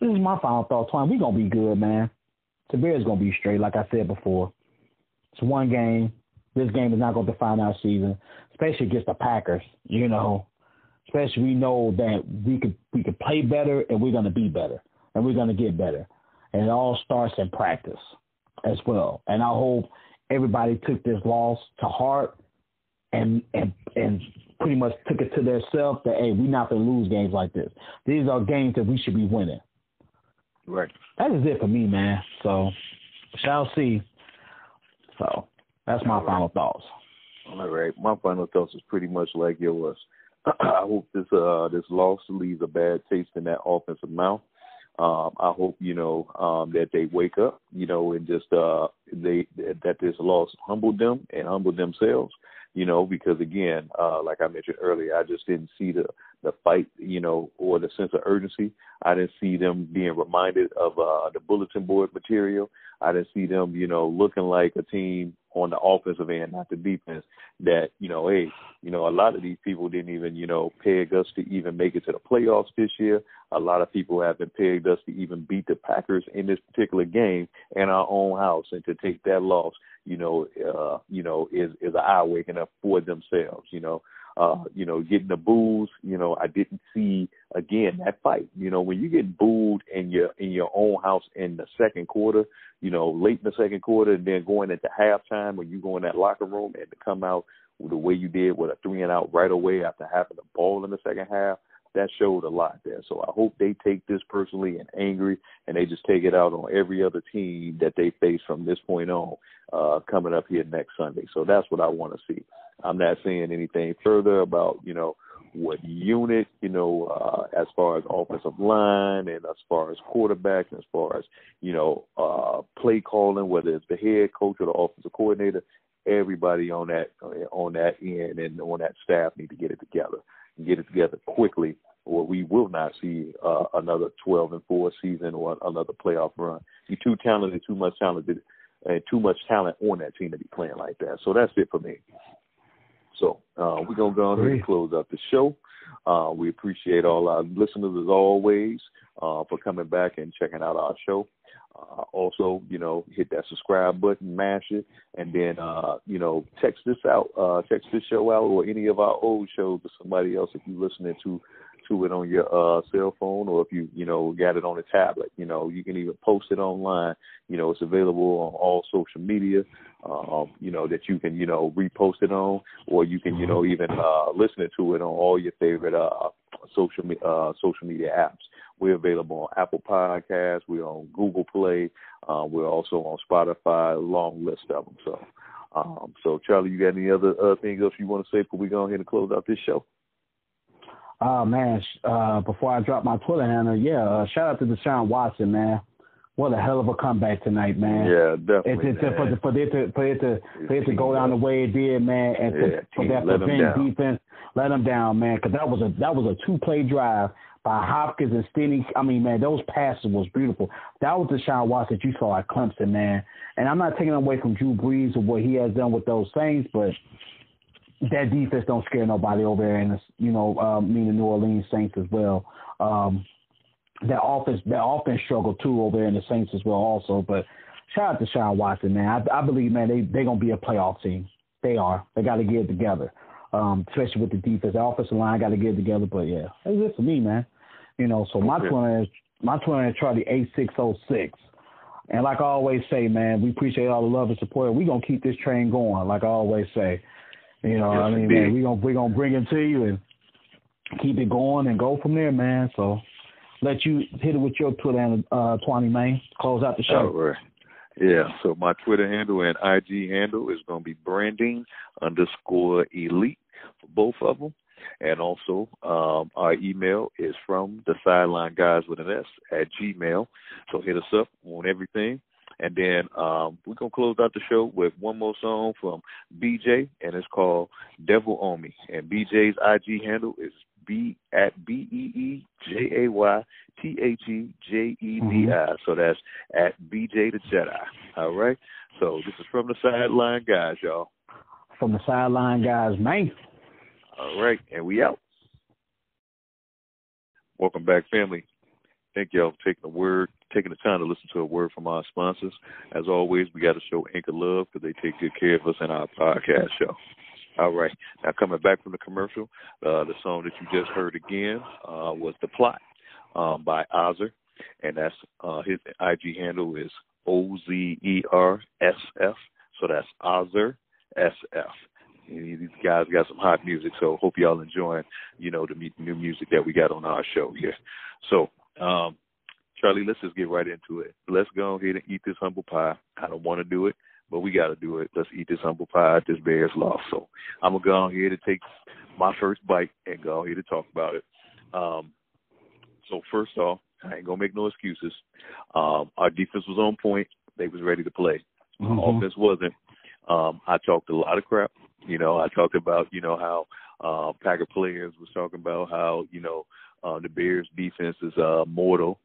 this is my final thought, Twine. We're gonna be good, man. The Bears gonna be straight, like I said before. It's one game. This game is not gonna define our season, especially against the Packers. You know, especially we know that we could we could play better and we're gonna be better and we're gonna get better, and it all starts in practice as well. And I hope everybody took this loss to heart and and and pretty much took it to themselves that hey, we're not gonna lose games like this. These are games that we should be winning. Right. That is it for me, man. So shall see. So that's my right. final thoughts. All right. My final thoughts is pretty much like yours. I hope this uh this loss leaves a bad taste in that offensive mouth. Um, I hope you know um, that they wake up, you know, and just uh, they that this loss humbled them and humbled themselves, you know, because again, uh, like I mentioned earlier, I just didn't see the the fight, you know, or the sense of urgency. I didn't see them being reminded of uh, the bulletin board material. I didn't see them, you know, looking like a team on the offensive end, not the defense. That you know, hey, you know, a lot of these people didn't even, you know, peg us to even make it to the playoffs this year. A lot of people have been pegged us to even beat the Packers in this particular game in our own house, and to take that loss, you know, uh, you know, is is an eye waking up for themselves. You know, uh, you know, getting the boos. You know, I didn't see again that fight. You know, when you get booed in your in your own house in the second quarter, you know, late in the second quarter, and then going into halftime when you go in that locker room and to come out the way you did with a three and out right away after having the ball in the second half, that showed a lot there. So I hope they take this personally and angry, and they just take it out on every other team that they face from this point on, uh, coming up here next Sunday. So that's what I want to see. I'm not saying anything further about you know what unit, you know, uh, as far as offensive line and as far as quarterback and as far as, you know, uh, play calling, whether it's the head coach or the offensive coordinator, everybody on that on that end and on that staff need to get it together and get it together quickly, or we will not see uh, another 12 and four season or another playoff run. You're too talented, too much talented, and too much talent on that team to be playing like that. So that's it for me. So uh, we're gonna go ahead and close out the show. Uh, we appreciate all our listeners as always uh, for coming back and checking out our show. Uh, also, you know, hit that subscribe button, mash it, and then, uh, you know, text this out, uh, text this show out or any of our old shows to somebody else if you're listening to to it on your uh cell phone or if you you know got it on a tablet. You know you can even post it online. You know it's available on all social media um you know that you can you know repost it on or you can you know even uh listen to it on all your favorite uh social uh social media apps we're available on Apple Podcasts. We're on Google Play. Uh, we're also on Spotify. Long list of them. So, um, so Charlie, you got any other uh, things else you want to say before we go ahead and close out this show? Oh man, uh, before I drop my Twitter handle, yeah, uh, shout out to Deshaun Watson, man. What a hell of a comeback tonight, man. Yeah, definitely. It's, it's, for, for it to for it to for it to go down the way it did, man, and yeah, to, for that prevent defense, let them down, man, because that was a that was a two play drive by Hopkins and Stinney. I mean, man, those passes was beautiful. That was the Deshaun Watson that you saw at Clemson, man. And I'm not taking away from Drew Brees or what he has done with those things, but that defense don't scare nobody over there, and you know, um, mean the New Orleans Saints as well. Um, that offense, that offense struggled too over there in the Saints as well, also. But shout out to Sean Watson, man. I, I believe, man, they they gonna be a playoff team. They are. They got to get it together, um, especially with the defense. The offensive line got to get it together. But yeah, that's just for me, man. You know, so my okay. is my twin is Charlie eight six oh six. And like I always say, man, we appreciate all the love and support. We're gonna keep this train going, like I always say. You know, yes, I mean, man, we gonna we gonna bring it to you and keep it going and go from there, man. So let you hit it with your Twitter and uh Twenty man. Close out the show. Right. Yeah, so my Twitter handle and IG handle is going to be branding underscore elite for both of them. And also, um, our email is from the sideline guys with an S at Gmail. So hit us up on everything. And then um, we're going to close out the show with one more song from BeeJay, and it's called Devil on Me. And BeeJay's IG handle is B at B E E J A Y T H E J E D I. So that's at BeeJay the Jedi. All right. So this is from the sideline guys, y'all. From the sideline guys, man. All right, and we out. Welcome back, family. Thank y'all for taking the word, taking the time to listen to a word from our sponsors. As always, we got to show Anchor love because they take good care of us in our podcast show. All right. Now, coming back from the commercial, uh, the song that you just heard again uh, was The Plot um, by Ozer, and that's uh, his IG handle is O Z E R S F. So that's Ozer S F. These guys got some hot music, so hope y'all enjoying, you know, the new music that we got on our show here. So, um, Charlie, let's just get right into it. Let's go ahead and eat this humble pie. I don't want to do it, but we got to do it. Let's eat this humble pie. This Bears lost, so I'm gonna go ahead and take my first bite and go ahead and talk about it. Um, so first off, I ain't gonna make no excuses. Um, our defense was on point. They was ready to play. Mm-hmm. Offense wasn't. Um, I talked a lot of crap you know, I talked about, you know, how uh Packer players was talking about how, you know, uh the Bears defense is uh mortal.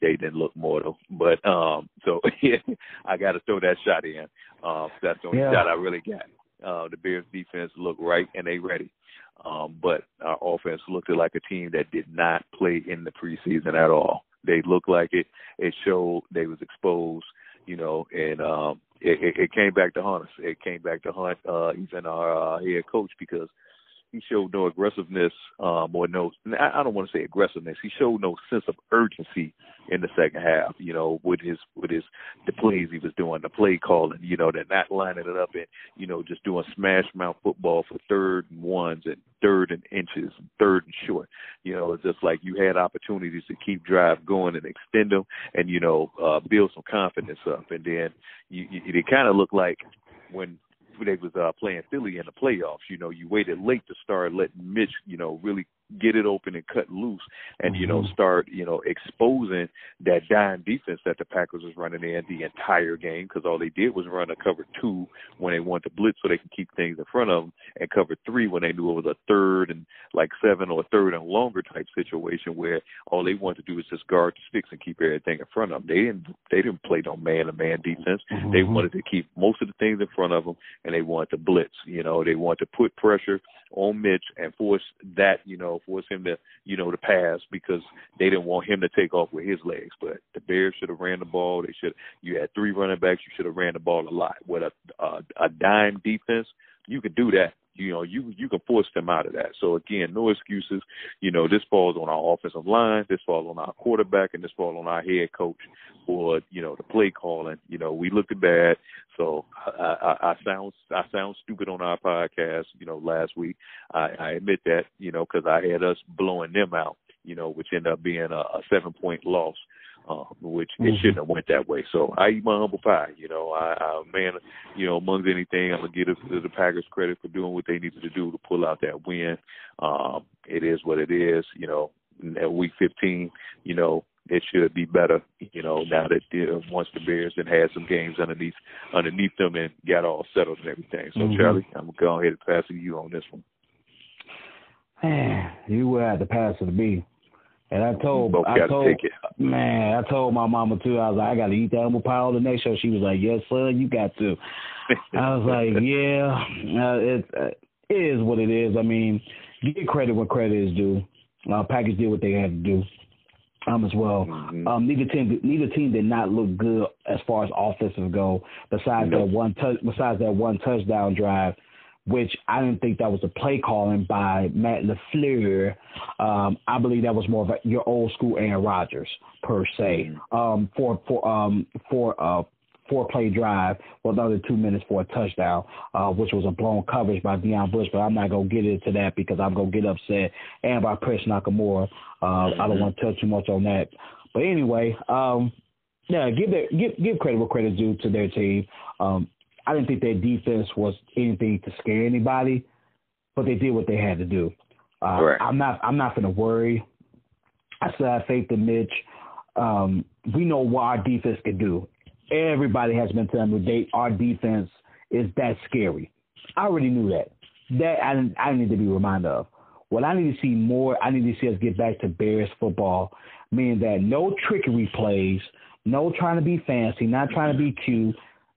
They didn't look mortal. But um so yeah, I gotta throw that shot in. Um that's the only yeah. shot I really got. Uh the Bears defense looked right and they ready. Um but our offense looked like a team that did not play in the preseason at all. They looked like it. It showed they was exposed, you know, and um it, it, came back to haunt us. It came back to haunt uh, even our uh, head coach because he showed no aggressiveness um, or no I don't want to say aggressiveness. He showed no sense of urgency in the second half. You know, with his with his the plays he was doing, the play calling. You know, they're not lining it up and you know just doing smash mouth football for third and ones and third and inches, and third and short. You know, it's just like you had opportunities to keep drive going and extend them, and you know uh, build some confidence up. And then you, you, it kind of looked like when they was uh, playing Philly in the playoffs. You know, you waited late to start letting Mitch, you know, really get it open and cut loose and you know mm-hmm. start you know exposing that dime defense that the Packers was running in the entire game because all they did was run a cover two when they wanted to blitz so they can keep things in front of them and cover three when they knew it was a third and like seven or a third and longer type situation where all they wanted to do was just guard the sticks and keep everything in front of them. They didn't they didn't play no man to man defense. Mm-hmm. They wanted to keep most of the things in front of them and they wanted to blitz. You know they wanted to put pressure on Mitch and force that you know force him to, you know, to pass because they didn't want him to take off with his legs. But the Bears should have ran the ball. They should. You had three running backs. You should have ran the ball a lot. With a a, a dime defense, you could do that you know, you you can force them out of that. So again, no excuses. You know, this falls on our offensive line, this falls on our quarterback, and this falls on our head coach for you know the play calling. You know, we looked bad. So I, I, I sound I sound stupid on our podcast. You know, last week I, I admit that. You know, because I had us blowing them out. You know, which ended up being a, a seven point loss. Uh, which mm-hmm. it shouldn't have went that way. So I eat my humble pie. You know, I, I man, you know, amongst anything, I'm gonna give the, the Packers credit for doing what they needed to do to pull out that win. Um, it is what it is. You know, at week 15, you know, it should be better. You know, now that uh, once the Bears had had some games underneath underneath them and got all settled and everything. So mm-hmm. Charlie, I'm gonna go ahead and pass it to you on this one. Man, you were at the pass it to me. And I told, I told, man, I told my mama too. I was like, I got to eat that apple pie on the next show. She was like, Yes, son, you got to. I was like, Yeah, uh, it, uh, it is what it is. I mean, get credit when credit is due. Uh, Packers did what they had to do. Um, as well. Mm-hmm. Um, neither team, neither team did not look good as far as offensive go. Besides nope. that one, touch, besides that one touchdown drive which I didn't think that was a play calling by Matt LaFleur. Um, I believe that was more of a, your old school Aaron Rodgers per se. Mm-hmm. Um, for for um for uh four play drive with another two minutes for a touchdown, uh, which was a blown coverage by Deon Bush. But I'm not gonna get into that because I'm gonna get upset and by Prince Amukamara. Uh, mm-hmm. I don't mm-hmm. want to touch too much on that. But anyway, um, yeah, give their give give credit where credit's due to their team. Um, I didn't think their defense was anything to scare anybody, but they did what they had to do. Uh, right. I'm not I'm not gonna worry. I still have faith in Mitch. Um, we know what our defense can do. Everybody has been telling me they, our defense is that scary. I already knew that. That I didn't, I need to be reminded of. What I need to see more, I need to see us get back to Bears football, meaning that no trickery plays, no trying to be fancy, not trying to be cute,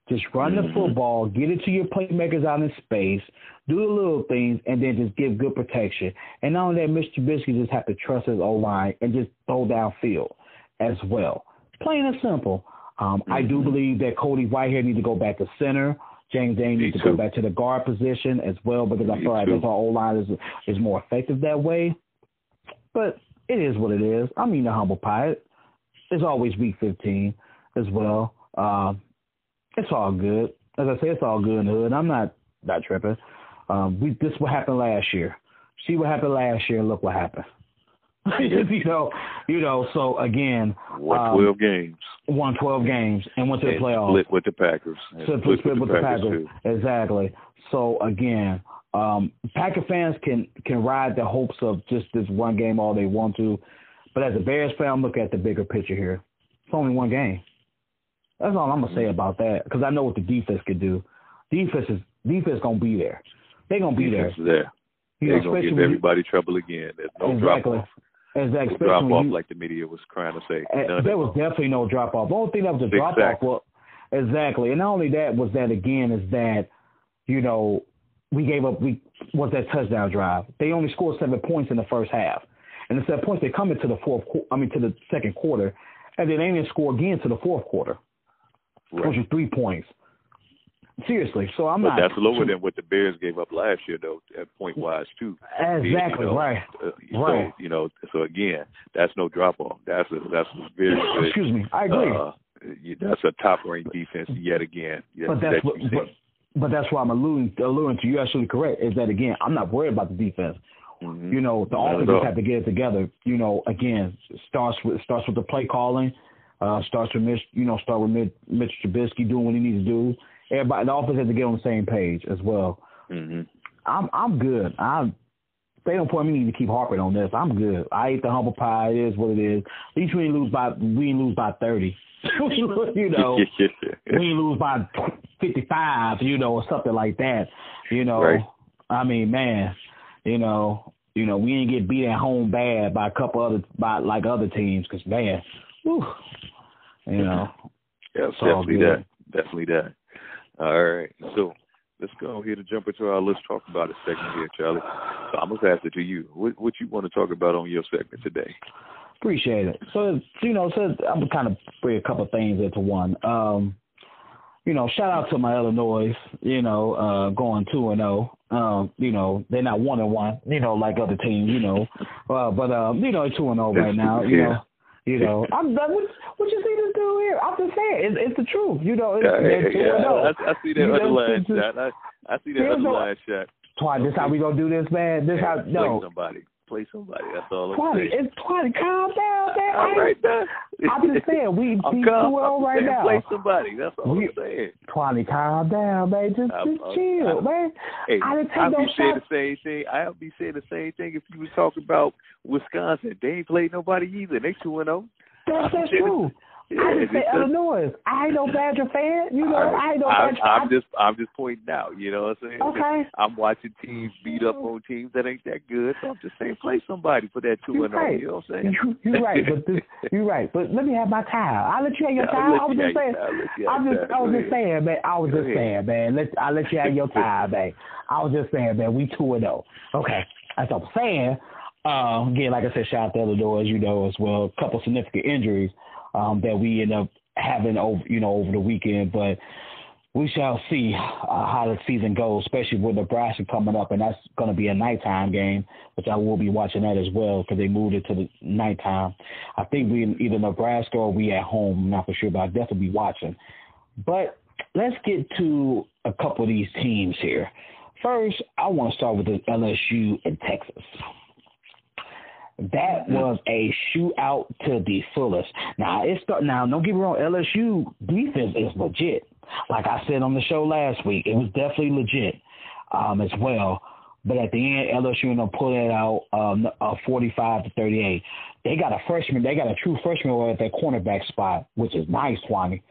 just run the mm-hmm. football, get it to your playmakers out in space, do the little things, and then just give good protection. And not only that, Mr. Trubisky just have to trust his O line and just throw downfield as well. Plain and simple. Um. I do mm-hmm. believe that Cody Whitehair needs to go back to center. James Daniels needs to go back to the guard position as well because I feel like our O line is is more effective that way. But it is what it is. I mean, the humble pie. It's always week 15 as well. Uh, it's all good. As I say, it's all good in the hood. I'm not not tripping. Um, we this what happened last year. See what happened last year. Look what happened. you know, you know. So again, won um, twelve games. Won twelve games and went to and the playoffs. Split with the Packers. So split, split with, with, the Packers. Packers. Exactly. So again, um, Packer fans can can ride the hopes of just this one game all they want to, but as a Bears fan, look at the bigger picture here. It's only one game. That's all I'm gonna say mm-hmm. about that because I know what the defense could do. Defense is defense gonna be there. They're gonna be defense there. there. They're know, gonna give everybody trouble again. There's no exactly. drop off. Exactly. No drop off like the media was trying to say. Eh, None there was definitely no drop off. The only thing that was a drop off was exactly, and not only that was that again is that you know we gave up we was that touchdown drive. They only scored seven points in the first half, and the seven points they come into the fourth. I mean to the second quarter, and then they didn't score again to the fourth quarter right. which was three points. Seriously, so I'm but not. That's lower than what the Bears gave up last year, though, at point wise too. Exactly you know, right. Uh, right. So, you know, so again, that's no drop off. That's a that's a very good. Excuse me, I agree. Uh, that's a top ranked defense yet again. but that's that what. But, but that's why I'm alluding alluding to. You're absolutely correct. Is that again? I'm not worried about the defense. Mm-hmm. You know, the offense have to get it together. You know, again, starts with starts with the play calling. Uh, starts with Mitch, you know, start with Mitch, Mitch Trubisky doing what he needs to do. Everybody, the offense has to get on the same page as well. Mm-hmm. I'm I'm good. I'm they don't point me need to keep harping on this. I'm good. I ate the humble pie. It is what it is. At least we didn't lose by we didn't lose by thirty. you know, we lose by fifty five. You know, or something like that. You know, right. I mean, man, you know, you know, we didn't get beat at home bad by a couple other by like other teams because man, whew, you know. Yeah, definitely that. Definitely that. All right. So let's go here to jump into our let's talk about it segment here, Charlie. So I'm gonna pass it to you. What what you want to talk about on your segment today? Appreciate it. So you know, so I'm gonna kind of bring a couple things into one. Um, you know, shout out to my Illinois, you know, uh, going two and zero. Oh. Um, you know, they're not one and one, you know, like other teams, you know, uh, but um, you know, two and zero oh right now. You know, you know, I'm done. What, what you see this dude here? I'm just saying, it's, it's the truth. You know, it's, yeah, it's, yeah, I, I see that underlying shot. I, I see that underlying shot. Twice. This how we gonna do this, man. This yeah, how no. Somebody. Play somebody. That's all I'm saying. it's Twani. Calm down, man. All right, now. I'm just saying we I'm calm. 2 I'm right saying now. Play somebody. That's all We- I'm saying. Twani, calm down, man. Just, I'm- just I'm- chill, I'm- man. Hey, I didn't take I'd no be saying the same thing. I'd be saying the same thing if you was talking about Wisconsin. They ain't played nobody either. They two and zero. That's, that's Yeah. I just say Illinois. I ain't no Badger fan. You know, I, ain't no I, Badger. I'm just, I'm just pointing out. You know what I'm saying? Okay. I'm watching teams beat up on teams that ain't that good. So I'm just saying, play somebody for that two You're and zero. right. You know what I'm saying? You, you're right, but this, you're right. But let me have my time. I'll let you have your tile. I'll was just saying. have your tile. Let you have I'm just. I was just saying, man. I was just saying, man. Let I'll let you have your tile, man. I was just saying, man. We two and zero. Okay, that's what I'm saying. Uh, again, like I said, shout out to Illinois, as you know, as well. A couple significant injuries um, that we end up having over, you know, over the weekend, but we shall see uh, how the season goes, especially with Nebraska coming up, and that's going to be a nighttime game, which I will be watching that as well because they moved it to the nighttime. I think we in either Nebraska or we at home. I'm not for sure, but I'll definitely be watching. But let's get to a couple of these teams here. First, I want to start with the LSU and Texas. That was a shootout to the fullest. Now it's start, now. Don't get me wrong. LSU defense is legit. Like I said on the show last week, it was definitely legit um, as well. But at the end, LSU ended up pulling it out um, uh, 45 to 38. They got a freshman. They got a true freshman at that cornerback spot, which is nice, Twani.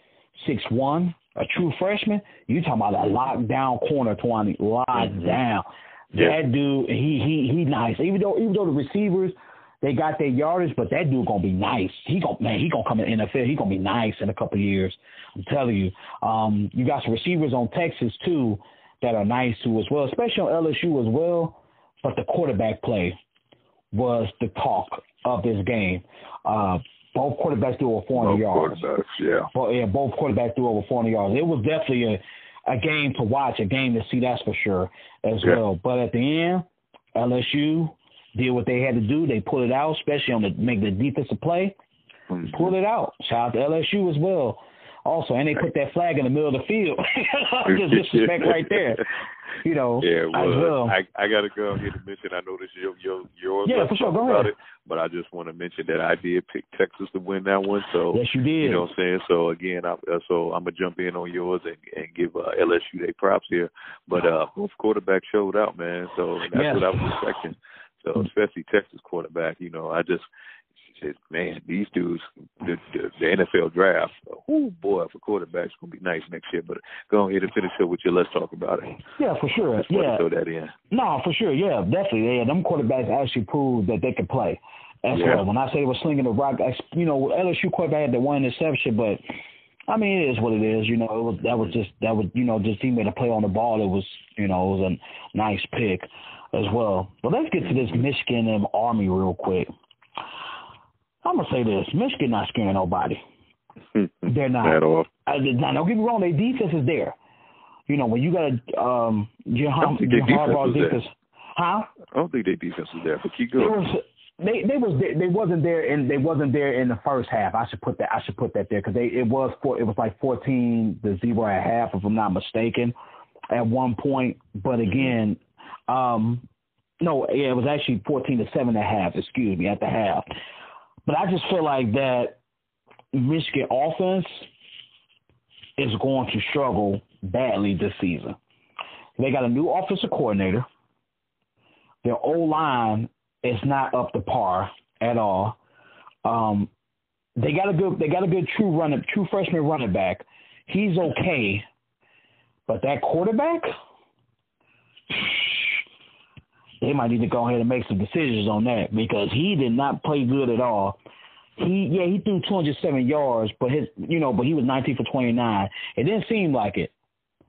Six one, a true freshman. You talking about a lockdown corner, Twani? Locked Mhm. down. Yeah. That dude, he he he nice. Even though even though the receivers they got their yardage, but that dude gonna be nice. He gonna man, he gonna come in the NFL. He gonna be nice in a couple of years. I'm telling you. Um, you got some receivers on Texas too that are nice too as well, especially on LSU as well. But the quarterback play was the talk of this game. Uh, both quarterbacks threw over 400 Both yards. quarterbacks, yeah. Well, yeah, both quarterbacks threw over 400 yards. It was definitely a, a game to watch, a game to see, that's for sure, as Yeah. well. But at the end, LSU did what they had to do. They pulled it out, especially on the make the defensive play. Mhm. Pulled it out. Shout out to LSU as well. Also, and they put that flag in the middle of the field. Just disrespect right there. You know, Yeah, as well, well. I I got to go ahead and mention. I know this is your your yours. Yeah, for sure. Go ahead. It, but I just want to mention that I did pick Texas to win that one. So yes, you did. you know what I'm saying. So again, I, uh, so I'm gonna jump in on yours and, and give uh, LSU their props here. But uh, both quarterbacks showed out, man. So that's Yes. what I was expecting. So hmm. especially Texas quarterback, you know, I just said, man, these dudes, the, the, the NFL draft, oh boy, for quarterbacks gonna be nice next year. But go ahead and finish up with you. Let's talk about it. yeah, for sure. Just Yeah, throw that in. No, for sure. Yeah, definitely. Yeah, them quarterbacks actually proved that they could play. As Yeah. well. When I say they were slinging the rock, I- you know, LSU quarterback had the one interception, but I mean, it is what it is. You know, it was that was just that was you know just he made a play on the ball. It was you know it was a nice pick as well. But let's get to this Michigan and Army real quick. I'm gonna say this: Michigan not scaring nobody. They're not. At all. I, now, don't get me wrong, their defense is there. You know, when you got a um, Jim, I don't think Jim their defense defense, huh? I don't think their defense is there, but keep going. they they was they wasn't there and they wasn't there in the first half. I should put that I should put that there because they it was four, it was like fourteen to zero at half if I'm not mistaken at one point. But again, um, no, yeah, it was actually fourteen to seven at half. Excuse me, at the half. But I just feel like that Michigan offense is going to struggle badly this season. They got a new offensive coordinator. Their O line is not up to par at all. Um, they got a good they got a good true running true freshman running back. He's okay, but that quarterback, they might need to go ahead and make some decisions on that because he did not play good at all. He yeah he threw 207 yards, but his you know but he was 19 for 29. It didn't seem like it.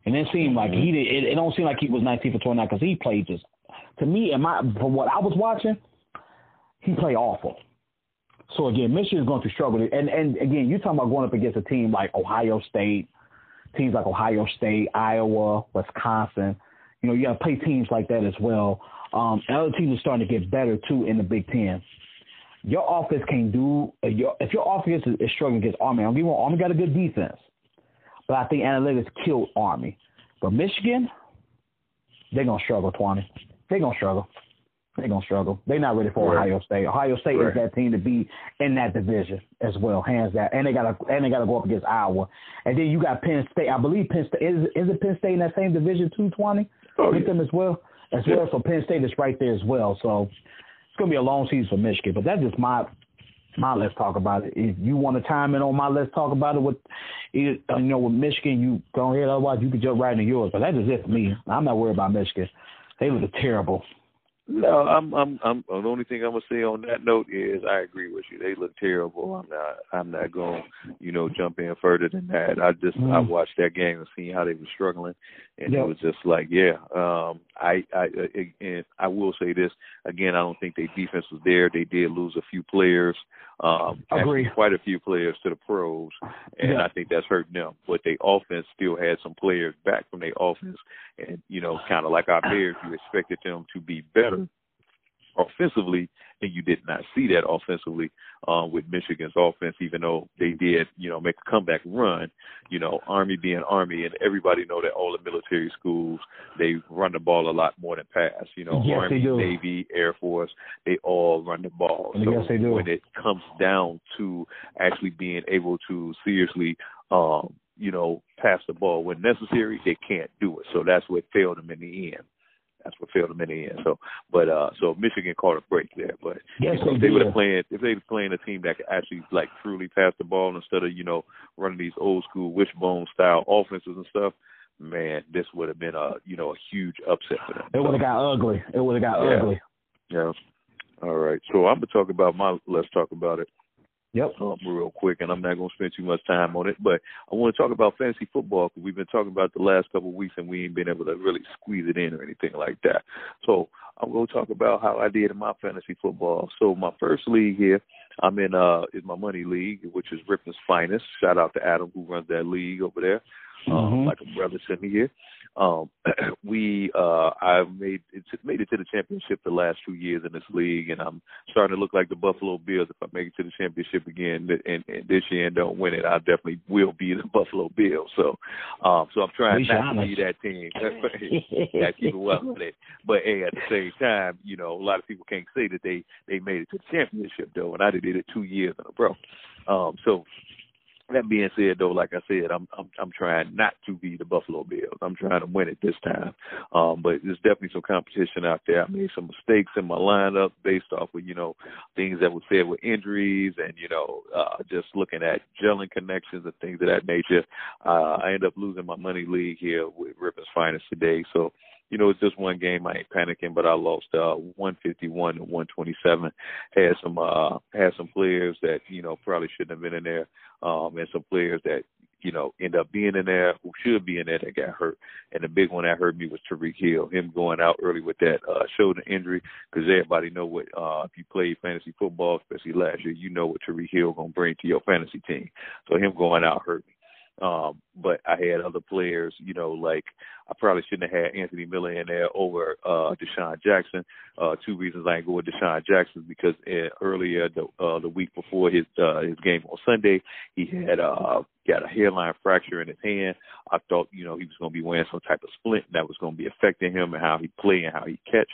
It didn't seem like he mm-hmm. did. It, it don't seem like he was 19 for 29 because he played just to me and my from what I was watching, he played awful. So again, Michigan's going to struggle. And and again, you're talking about going up against a team like Ohio State, teams like Ohio State, Iowa, Wisconsin. You know, you got to play teams like that as well. Um, teams are starting to get better too in the Big Ten. Your offense can do if your if your offense is, is struggling against Army. Give you Army got a good defense, but I think analytics killed Army. But Michigan, they're gonna struggle, Twenty. They're gonna struggle. they're gonna struggle. They're not ready for right. Ohio State. Ohio State right. is that team to be in that division as well, hands down. And they gotta and they gotta go up against Iowa. And then you got Penn State. I believe Penn State is is it Penn State in that same division two twenty oh, with yeah. them as well. As well. So Penn State is right there as well. So it's gonna be a long season for Michigan. But that's just my my let's talk about it. If you want to time in on my let's talk about it with you know with Michigan, you go ahead. Otherwise, you could jump right into yours. But that's just it for me. I'm not worried about Michigan. They look terrible. No, I'm, I'm, I'm. The only thing I'm gonna say on that note is I agree with you. They look terrible. I'm not, I'm not going, you know, jump in further than that. I just, mm. I watched that game and seen how they were struggling, and yep. it was just like, yeah. Um, I, I, and I will say this again. I don't think their defense was there. They did lose a few players. Um, agree. Quite a few players to the pros, and yeah. I think that's hurting them. But their offense still had some players back from their offense, and you know, kind of like our Bears, you expected them to be better offensively, and you did not see that offensively uh, with Michigan's offense, even though they did, you know, make a comeback run. You know, Army being Army, and everybody know that all the military schools they run the ball a lot more than pass. You know, yes, Army, Navy, Air Force, they all run the ball. So yes, they do. when it comes down to actually being able to seriously um, you know, pass the ball when necessary, they can't do it. So that's what failed them in the end. That's what failed them in the end. So, but uh, so Michigan caught a break there. But yes, you know, if they would have playing if they were playing a team that could actually like truly pass the ball instead of you know running these old school wishbone style offenses and stuff. Man, this would have been a you know a huge upset for them. It would have got ugly. It would have got yeah. ugly. Yeah. All right. So I'm gonna talk about my. Let's talk about it. Yep. Um, real quick, and I'm not going to spend too much time on it, but I want to talk about fantasy football because we've been talking about the last couple of weeks and we ain't been able to really squeeze it in or anything like that. So I'm going to talk about how I did in my fantasy football. So my first league here, I'm in uh is my money league, which is Ripton's finest. Shout out to Adam who runs that league over there, um, mm-hmm. like a brother to me here. Um, we uh, I've made it made it to the championship the last two years in this league, and I'm starting to look like the Buffalo Bills. If I make it to the championship again and, and this year and don't win it, I definitely will be the Buffalo Bills. So, um, so I'm trying not to be that team. That's even well it. But hey, at the same time, you know, a lot of people can't say that they they made it to the championship though, and I did it two years in a row. Um, so that being said, though, like I said, I'm I'm I'm trying not to be the Buffalo Bills. I'm trying to win it this time. Um, but there's definitely some competition out there. I made some mistakes in my lineup based off of you know things that were said with injuries and you know uh, just looking at gelling connections and things of that nature. Uh, I end up losing my money league here with Ripper's Finest today. So you know, it's just one game. I ain't panicking, but I lost uh 151 to 127. Had some uh had some players that you know probably shouldn't have been in there, um, and some players that you know end up being in there who should be in there that got hurt. And the big one that hurt me was Tyreek Hill. Him going out early with that uh shoulder injury, because everybody know what uh if you play fantasy football, especially last year, you know what Tyreek Hill gonna bring to your fantasy team. So him going out hurt me. Um, but I had other players, you know, like I probably shouldn't have had Anthony Miller in there over uh DeSean Jackson. Uh two reasons I ain't go with DeSean Jackson because uh, earlier the uh the week before his uh his game on Sunday, he had uh got a hairline fracture in his hand. I thought, you know, he was gonna be wearing some type of splint that was gonna be affecting him and how he play and how he catch.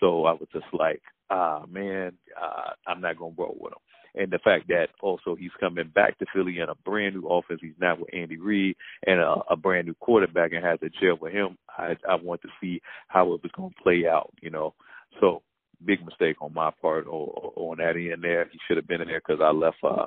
So I was just like, ah man, uh I'm not gonna roll with him and the fact that also he's coming back to Philly in a brand new offense. He's not with Andy Reid and a, a brand new quarterback and has a gel with him. I I want to see how it was going to play out, you know. So big mistake on my part or, or on that end there. He should have been in there because I left uh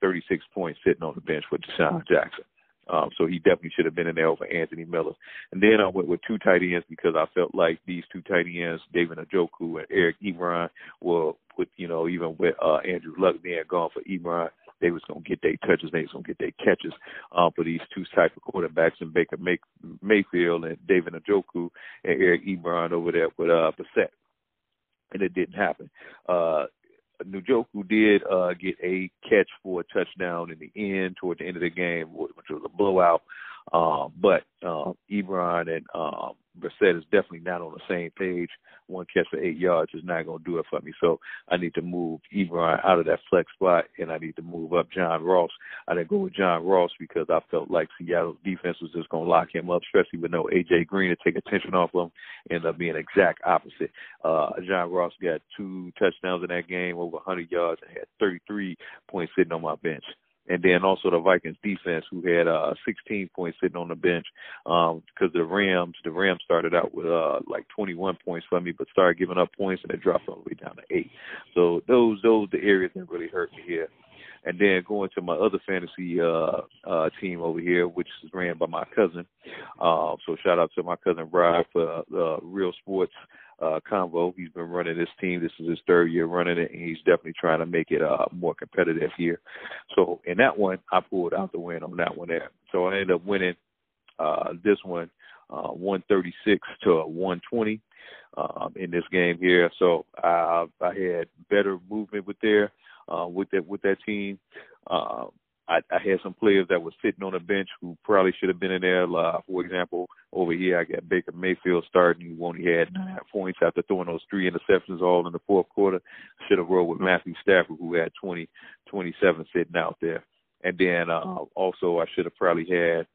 36 points sitting on the bench with DeSean Jackson. Um, so he definitely should have been in there over Anthony Miller. And then I went with two tight ends because I felt like these two tight ends, David Njoku and Eric Ebron, were with you know even with uh, Andrew Luck being gone for Ebron, they was gonna get their touches, they was gonna get their catches um, for these two type of quarterbacks and Baker May- Mayfield and David Njoku and Eric Ebron over there with uh Brissett. And it didn't happen. Uh Njoku did uh, get a catch for a touchdown in the end, toward the end of the game, which was a blowout. Um, but uh, Ebron and um, Brissett is definitely not on the same page. One catch for eight yards is not going to do it for me. So I need to move Ebron out of that flex spot, and I need to move up John Ross. I didn't go with John Ross because I felt like Seattle's defense was just going to lock him up, especially with no A.J. Green to take attention off him. Ended up being exact opposite. Uh, John Ross got two touchdowns in that game, over 100 yards, and had 33 points sitting on my bench and then also the Vikings defense, who had uh, 16 points sitting on the bench because um, the Rams, the Rams started out with uh, like 21 points for me, but started giving up points and it dropped all the way down to eight. So those those the areas that really hurt me here. And then going to my other fantasy uh, uh, team over here, which is ran by my cousin. Uh, so shout out to my cousin Brian for uh, Real Sports uh, Convo. He's been running this team. This is his third year running it, and he's definitely trying to make it uh, more competitive here. So in that one, I pulled out the win on that one there. So I ended up winning uh, this one, uh, 136 to 120 um, in this game here. So I, I had better movement with there uh, with that with that team. Uh, I, I had some players that were sitting on the bench who probably should have been in there. Uh, for example, over here I got Baker Mayfield starting, who only had nine points after throwing those three interceptions all in the fourth quarter. Should have rolled with Matthew Stafford, who had 20, 27 sitting out there. And then uh, also I should have probably had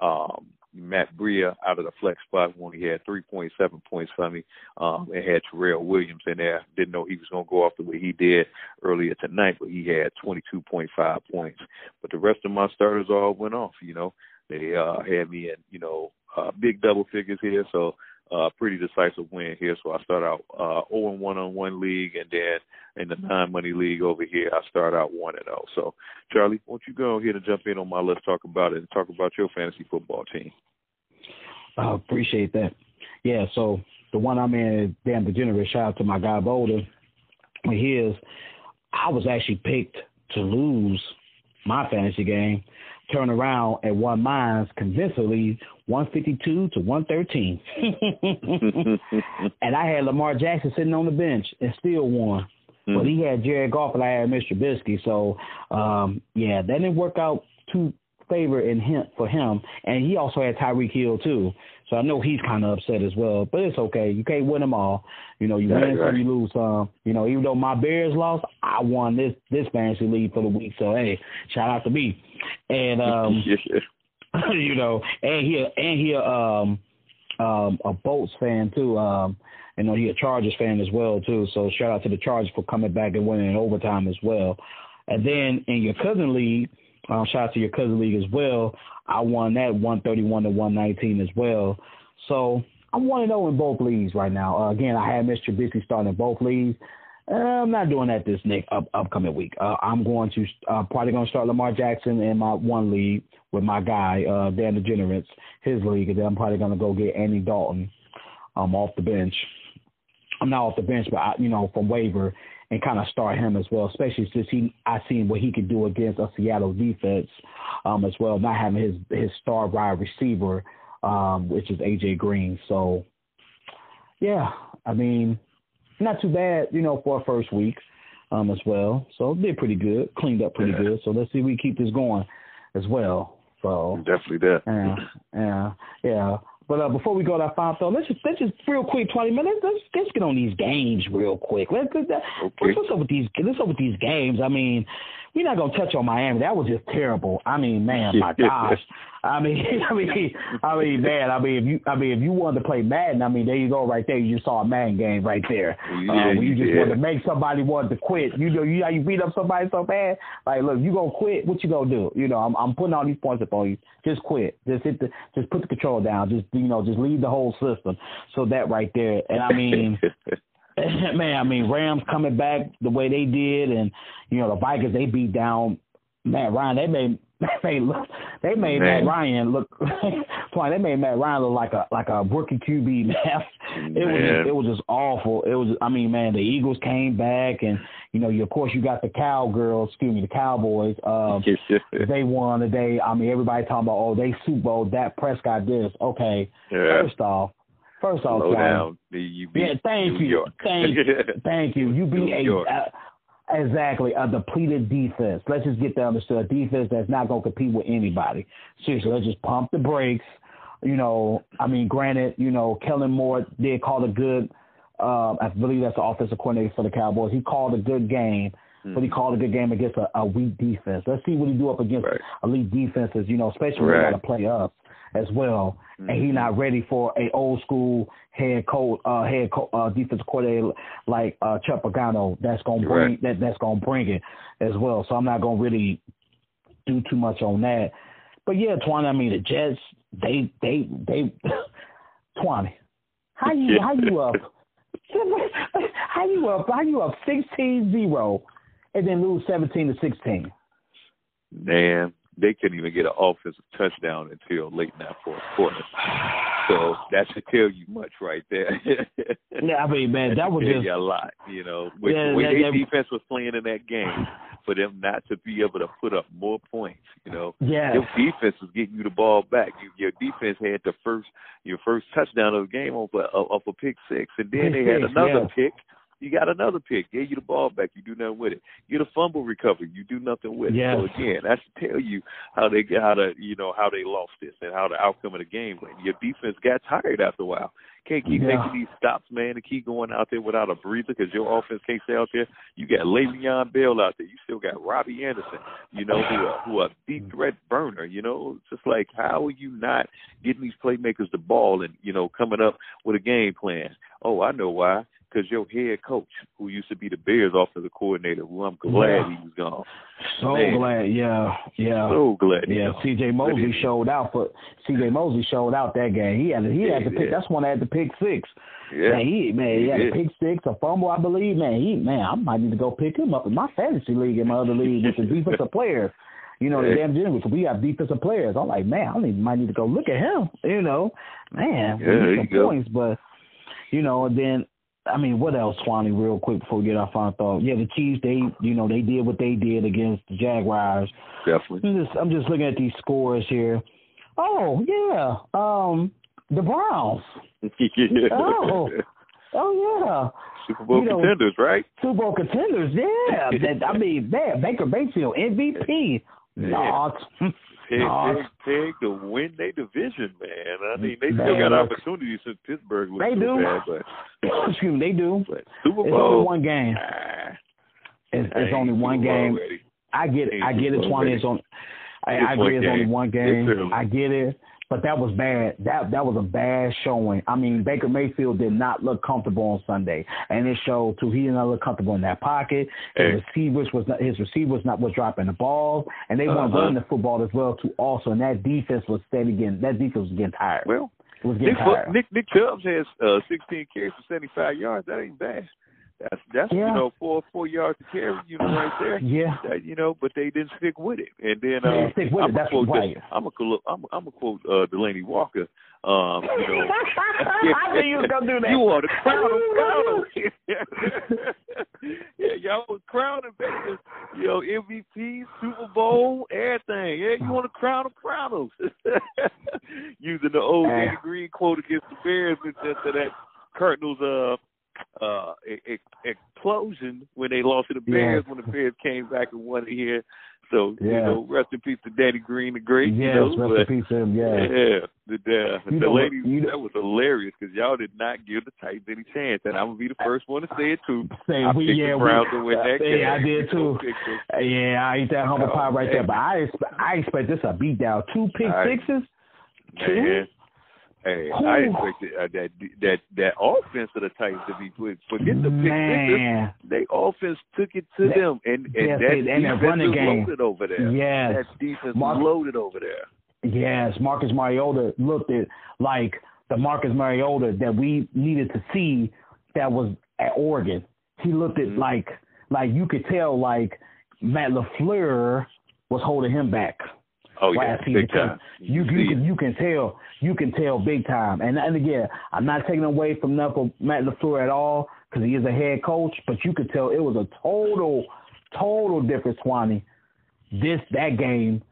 um, Matt Breida out of the flex spot when he had 3.7 points for me um, and had Tyrell Williams in there. Didn't know he was going to go off the way he did earlier tonight, but he had 22.5 points. But the rest of my starters all went off, you know. They uh, had me in, you know, uh, big double figures here. So uh, pretty decisive win here. So I start out uh, 0 and 1 on one league, and then in the non money league over here, I start out 1 and 0. So, Charlie, won't you go ahead and jump in on my Let's Talk About It and talk about your fantasy football team? I appreciate that. Yeah, so the one I'm in, damn degenerate. Shout out to my guy Boulder. His, I was actually picked to lose my fantasy game, turn around and won mine convincingly 152 to 113. and I had Lamar Jackson sitting on the bench and still won. Mm-hmm. But he had Jared Goff and I had Mr. Trubisky. So, um, yeah, that didn't work out too favor in him for him, and he also had Tyreek Hill too. So I know he's kind of upset as well, but it's okay. You can't win them all. You know, you right, win right. some, you lose some. You know, even though my Bears lost, I won this this fantasy league for the week. So hey, shout out to me. And um, you know, and he and he um um a Bolts fan too. Um, you know, he a Chargers fan as well too. So shout out to the Chargers for coming back and winning in overtime as well. And then in your cousin league um, shout out to your cousin league as well. I won that 131 to 119 as well. So I'm 1 0 in both leagues right now. Uh, again, I had Mr. Busy starting in both leagues. Uh, I'm not doing that this next up, upcoming week. Uh, I'm going to uh, probably going to start Lamar Jackson in my one league with my guy uh, Dan his league, and then I'm probably going to go get Andy Dalton um, off the bench. I'm not off the bench, but I, you know from waiver, and kind of start him as well, especially since he I seen what he could do against a Seattle defense um, as well, not having his his star wide receiver, um, which is AJ Green. So yeah, I mean, not too bad, you know, for a first week um, as well. So did pretty good, cleaned up pretty yeah. good. So let's see if we keep this going as well. So definitely that. Yeah, yeah, yeah. But uh, before we go to our final thought, let's just let's just real quick, twenty minutes. Let's let's get on these games real quick. Let's let's, okay. let's go with these let's go with these games. I mean, we're not gonna touch on Miami. That was just terrible. I mean, man, my gosh. I mean, I mean, I mean, man. I mean, if you, I mean, if you wanted to play Madden, I mean, there you go, right there. You just saw a Madden game right there. Yeah, uh, you, you just did. wanted to make somebody want to quit. You know, you how you beat up somebody so bad. Like, look, you gonna quit? What you gonna do? You know, I'm, I'm putting all these points up on you. Just quit. Just hit the, just put the control down. Just, you know, just leave the whole system. So that right there, and I mean. man, I mean Rams coming back the way they did, and you know the Vikings they beat down Matt Ryan. They made they look they made man. Matt Ryan look they made Matt Ryan look like a like a rookie QB man. It man. was just, it was just awful. It was I mean man the Eagles came back and you know you of course you got the cowgirls excuse me the Cowboys um they won today. I mean everybody talking about oh they Super Bowl Dak Prescott this okay yeah. first off first off Slow down. You yeah thank New you thank thank you you beat a. Exactly, a depleted defense. Let's just get that understood. A defense that's not going to compete with anybody. Seriously, let's just pump the brakes. You know, I mean, granted, you know, Kellen Moore did call a good. Um, I believe that's the offensive coordinator for the Cowboys. He called a good game, mm-hmm. but he called a good game against a, a weak defense. Let's see what he do up against right. elite defenses. You know, especially right. when they got to play up as well, mm-hmm. and he's not ready for a old school head coach, uh, head co- uh, defensive coordinator like uh, Chuck Pagano. That's gonna bring right. that. That's gonna bring it as well. So I'm not gonna really do too much on that. But yeah, Twenty. I mean, the Jets. They they they. Twenty. How you how you up? how you up? How you up 16-0 and then lose seventeen to sixteen? Man, they couldn't even get an offensive touchdown until late in that fourth quarter. So that should tell you much right there. yeah, I mean, man, that was tell just you a lot. You know, with yeah, the way their defense was playing in that game, for them not to be able to put up more points. You know, yeah, your defense was getting you the ball back. You, your defense had the first your first touchdown of the game off a, off a pick six, and then pick they had another yeah. pick you got another pick, gave you the ball back, you do nothing with it. You get a fumble recovery, you do nothing with yes. it. So again, that should tell you how they how to you know how they lost this and how the outcome of the game went. Your defense got tired after a while. Can't keep yeah. making these stops, man, and keep going out there without a breather because your offense can't stay out there. You got Le'Veon Bell out there. You still got Robbie Anderson, you know, who are, who are deep mm. threat burner. You know, it's just like how are you not getting these playmakers the ball and you know coming up with a game plan? Oh, I know why because your head coach, who used to be the Bears offensive coordinator, who I'm glad yeah. he was gone. So Man. glad, yeah, yeah. So glad. Yeah, C.J. Mosley showed out for C.J. Mosley showed out that game. He had he yeah, had to pick. That's one that had to pick six. Yeah, man, he man, he, had did. a pick six, a fumble, I believe. Man, he man, I might need to go pick him up in my fantasy league in my other league with the defensive players. You know, the damn gym we have defensive players. I'm like, man, I need, might need to go look at him. You know, man, yeah, some points, but you know, and then I mean, what else, Swanee, real quick before we get our final thought? Yeah, the Chiefs, they, you know, they did what they did against the Jaguars. Definitely. I'm just, I'm just looking at these scores here. Oh, yeah. Um, the Browns. yeah. Oh, oh, yeah. Super Bowl you know, contenders, right? Super Bowl contenders, yeah. that, I mean, man, Baker Mayfield, MVP. Not. Peg, Peg, Peg to win their division, man. I mean, they still got opportunities since Pittsburgh was they so do. bad, but excuse me, they do. But Super Bowl, it's only one game. Nah, it's, it's only one game. Already. I get it. I get it. Twenty. It's on. I, I agree. It's only one game. I get it. But that was bad. That that was a bad showing. I mean, Baker Mayfield did not look comfortable on Sunday, and it showed too. He did not look comfortable in that pocket. His hey. receivers was not, his receivers not was dropping the ball, and they weren't uh-huh. running the football as well too. Also, and that defense was steady getting that defense was getting tired. Well, it was getting Nick, tired. Nick Nick Chubb has uh, 16 carries for 75 yards. That ain't bad. That's that's yeah. you know four four yards to carry, you know right there. Yeah. That, you know, but they didn't stick with it. And then uh, stick with I'm it. That's quote right. I'm a I'm a, I'm a quote uh, Delanie Walker. Um, you know, I knew you was gonna do that. You want to crown him, crown yeah, y'all was crowning baby. You know, MVP, Super Bowl, everything. Yeah, you want to crown him, crown him. Using the old Denny Green quote against the Bears into that Cardinals uh uh explosion when they lost to the Bears yeah. when the Bears came back and won it here. So yeah. you know, rest in peace to Denny Green, the great. Yes, you know, rest but, in peace to him. Yeah, yeah. The the, you the know, ladies you know, that was hilarious because y'all did not give the Titans any chance, and I'm gonna be the first one to say it too. Say I we, yeah, the Browns we, to win that uh, game. Yeah, I did too. Yeah, I eat that humble oh, pie right man. there. But I expect, I expect this a beat down. Two pick right. sixes. Two. Man. Hey, Ooh. I expected uh, that that that offense of the Titans to be quick. Forget the pick They offense took it to that, them, and and yes, that and defense running game. loaded over there. Yes, that defense Mar- loaded over there. Yes, Marcus Mariota looked at like the Marcus Mariota that we needed to see that was at Oregon. He looked at mm-hmm. like like you could tell like Matt LaFleur was holding him back. Oh yeah, big time. You you can you can tell you can tell big time. And and again, I'm not taking away from nothing Matt LaFleur at all because he is a head coach, but you could tell it was a total total difference, Swanee. This that game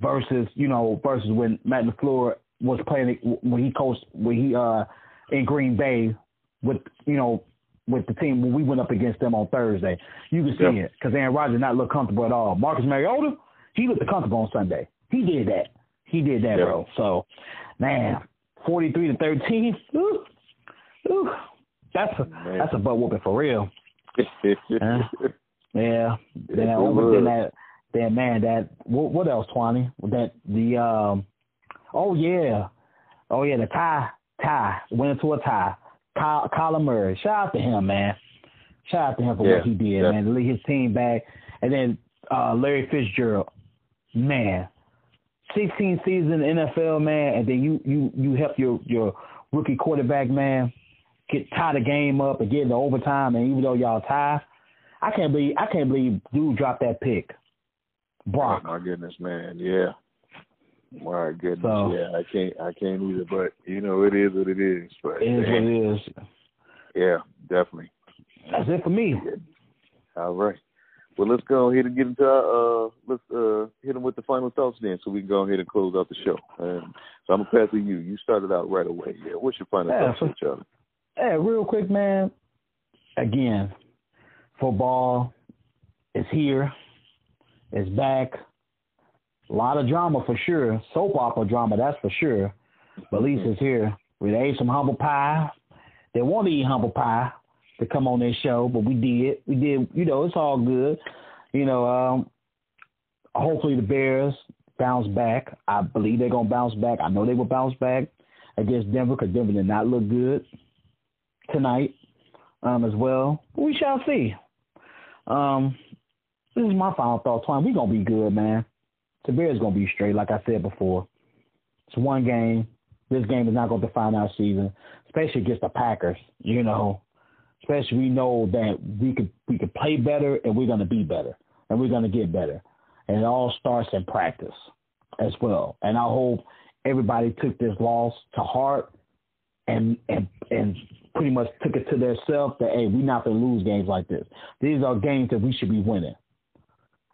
versus you know versus when Matt LaFleur was playing when he coached when he uh in Green Bay with you know with the team when we went up against them on Thursday. You can see yep. it because Aaron Rodgers not look comfortable at all. Marcus Mariota, he looked comfortable on Sunday. He did that. He did that, bro. So, man, forty three to thirteen. Ooh, ooh, that's a man. that's a butt whooping for real. uh, yeah. Then over then that then man that what, what else, Twenty? That the um oh yeah. Oh yeah, the tie tie went into a tie. Kyle, Kyler Murray. Shout out to him, man. Shout out to him for yeah, what he did, yeah. man. To lead his team back. And then uh, Larry Fitzgerald, man. 16 season NFL, man, and then you you you help your your rookie quarterback, man, get tie the game up and get into overtime, and even though y'all tie, I can't believe I can't believe dude dropped that pick. Oh, Brock. Oh, my goodness, man, yeah. My goodness, so, yeah, I can't, I can't either. But you know, it is what it is. But it is what it is. Yeah, definitely. That's it for me. All right. Well, let's go ahead and get into our, uh, let's uh, hit them with the final thoughts then, so we can go ahead and close out the show. And so I'm gonna pass to you. You started out right away. Yeah. What's your final yeah, thoughts, Charlie? Yeah, real quick, man. Again, football is here. It's back. A lot of drama for sure. Soap opera drama, that's for sure. But Lisa's here. We ate some humble pie. They want to eat humble pie to come on this show, but we did. We did. You know, it's all good. You know, um, hopefully the Bears bounce back. I believe they're gonna bounce back. I know they will bounce back against Denver because Denver did not look good tonight um, as well. We shall see. Um, this is my final thought. Twine, We're gonna be good, man. The Bears gonna be straight, like I said before. It's one game. This game is not gonna define our season, especially against the Packers. You know, especially we know that we could we could play better and we're gonna be better and we're gonna get better, and it all starts in practice as well. And I hope everybody took this loss to heart and and and pretty much took it to themselves that hey, we're not gonna lose games like this. These are games that we should be winning.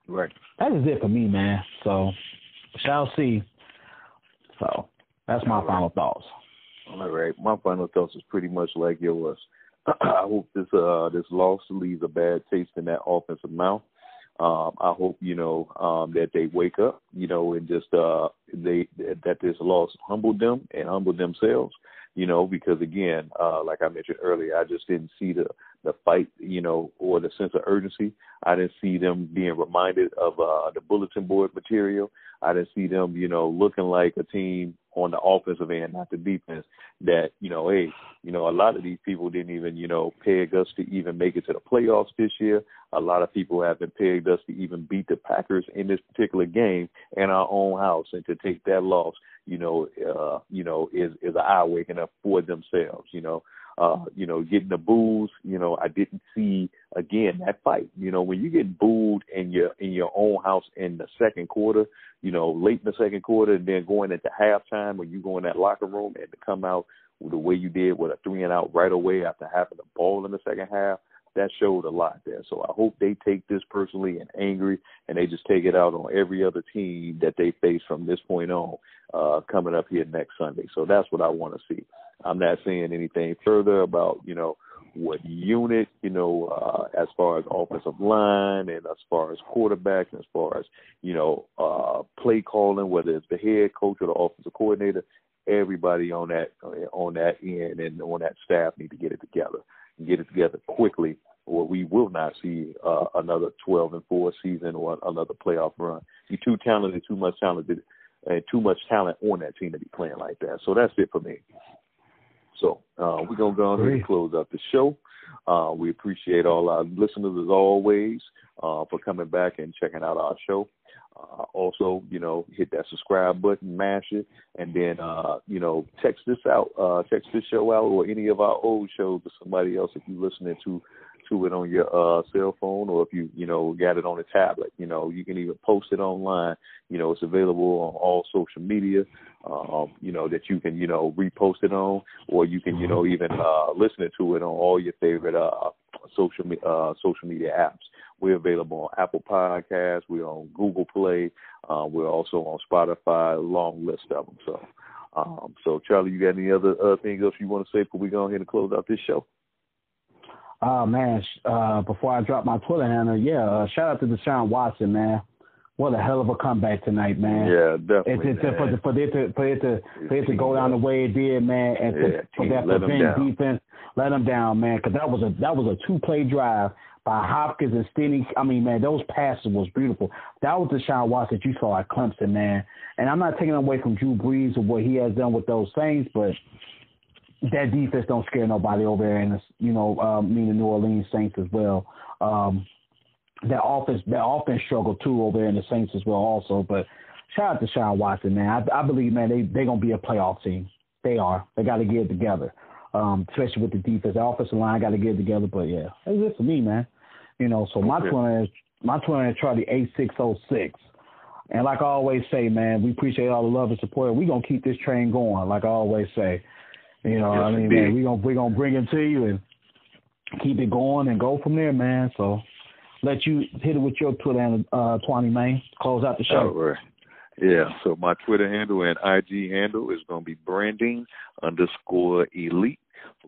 Right. That is it for me, man. So shall see. So that's my final thoughts. All right. My final thoughts is pretty much like yours. I hope this uh this loss leaves a bad taste in that offensive mouth. Um, I hope you know um, that they wake up, you know, and just uh, they that this loss humbled them and humbled themselves, you know, because again, uh, like I mentioned earlier, I just didn't see the the fight, you know, or the sense of urgency. I didn't see them being reminded of uh, the bulletin board material. I didn't see them, you know, looking like a team on the offensive end, not the defense. That you know, hey, you know, a lot of these people didn't even, you know, peg us to even make it to the playoffs this year. A lot of people haven't pegged us to even beat the Packers in this particular game in our own house, and to take that loss, you know, uh, you know, is is an eye waking up for themselves. You know, uh, you know, getting the boos. You know, I didn't see again that fight. You know, when you get booed in your in your own house in the second quarter, you know, late in the second quarter, and then going into halftime when you go in that locker room and to come out the way you did with a three and out right away after having the ball in the second half, that showed a lot there. So I hope they take this personally and angry, and they just take it out on every other team that they face from this point on, uh, coming up here next Sunday. So that's what I want to see. I'm not saying anything further about you know what unit, you know, uh, as far as offensive line and as far as quarterback and as far as, you know, uh, play calling, whether it's the head coach or the offensive coordinator, everybody on that on that end and on that staff need to get it together get it together quickly or we will not see uh, another 12 and 4 season or another playoff run. You're too talented, too much talented, and too much talent on that team to be playing like that. So that's it for me. So uh, we're gonna go ahead and close out the show. Uh, we appreciate all our listeners as always uh, for coming back and checking out our show. Uh, also, you know, hit that subscribe button, mash it, and then, uh, you know, text this out, uh, text this show out or any of our old shows to somebody else if you're listening to to it on your uh, cell phone or if you you know got it on a tablet. You know you can even post it online. You know it's available on all social media. Um, you know that you can you know repost it on, or you can you know even uh, listen to it on all your favorite uh, social uh, social media apps. We're available on Apple Podcasts. We're on Google Play. Uh, we're also on Spotify. Long list of them. So. Um, so, Charlie, you got any other uh, things else you want to say before we go ahead and close out this show? Oh man, uh, before I drop my Twitter handle, yeah, uh, shout out to Deshaun Watson, man. What a hell of a comeback tonight, man. Yeah, definitely. It's, it's, for, the, for it to for it to for it to go down the way it did, man, and yeah, for that prevent defense, let them down, man, because that was a that was a two play drive by Hopkins and Stinney. I mean, man, those passes was beautiful. That was Deshaun Watson that you saw at Clemson, man. And I'm not taking away from Drew Brees or what he has done with those things, but that defense don't scare nobody over there, and you know, um, mean the New Orleans Saints as well. Um, that offense, that offense struggled too over there in the Saints as well, also. But shout out to Sean Watson, man. I, I believe, man, they they gonna be a playoff team. They are. They got to get it together, um, especially with the defense. The offensive line got to get it together. But yeah, it's just for me, man. You know, so my okay. Twitter is my Twitter is Charlie eight six oh six. And like I always say, man, we appreciate all the love and support. We're gonna keep this train going, like I always say. You know, yes, I mean, man, we gonna we gonna bring it to you and keep it going and go from there, man. So let you hit it with your Twitter and uh Twenty man. Close out the show. All right. Yeah, so my Twitter handle and IG handle is going to be branding underscore elite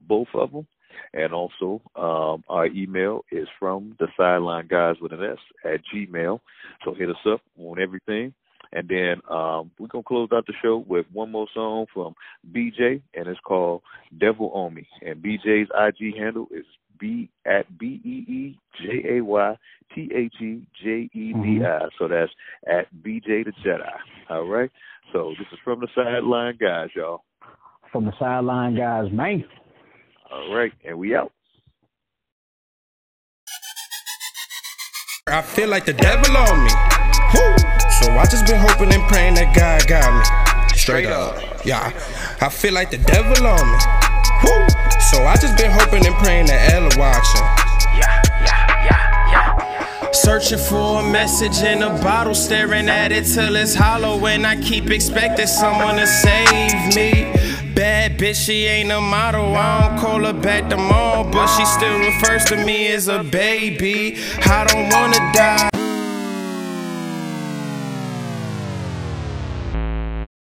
both of them. And also, um, our email is from the sideline guys with an S at Gmail. So hit us up on everything. And then um, we're going to close out the show with one more song from BeeJay, and it's called Devil on Me. And BeeJay's IG handle is B at B E E J A Y T H E J E D I. Mm-hmm. So that's at BeeJay the Jedi. All right. So this is from the sideline guys, y'all. From the sideline guys, man. All right, and we out. I feel like the devil on me. Woo! So I just been hoping and praying that God got me. Straight up. Yeah. I feel like the devil on me. Woo! So I just been hoping and praying that Ella watching. Yeah, yeah, yeah, yeah. Searching for a message in a bottle, staring at it till it's hollow, and I keep expecting someone to save me. Bad bitch, she ain't a model. I don't call her back tomorrow, but she still refers to me as a baby. I don't wanna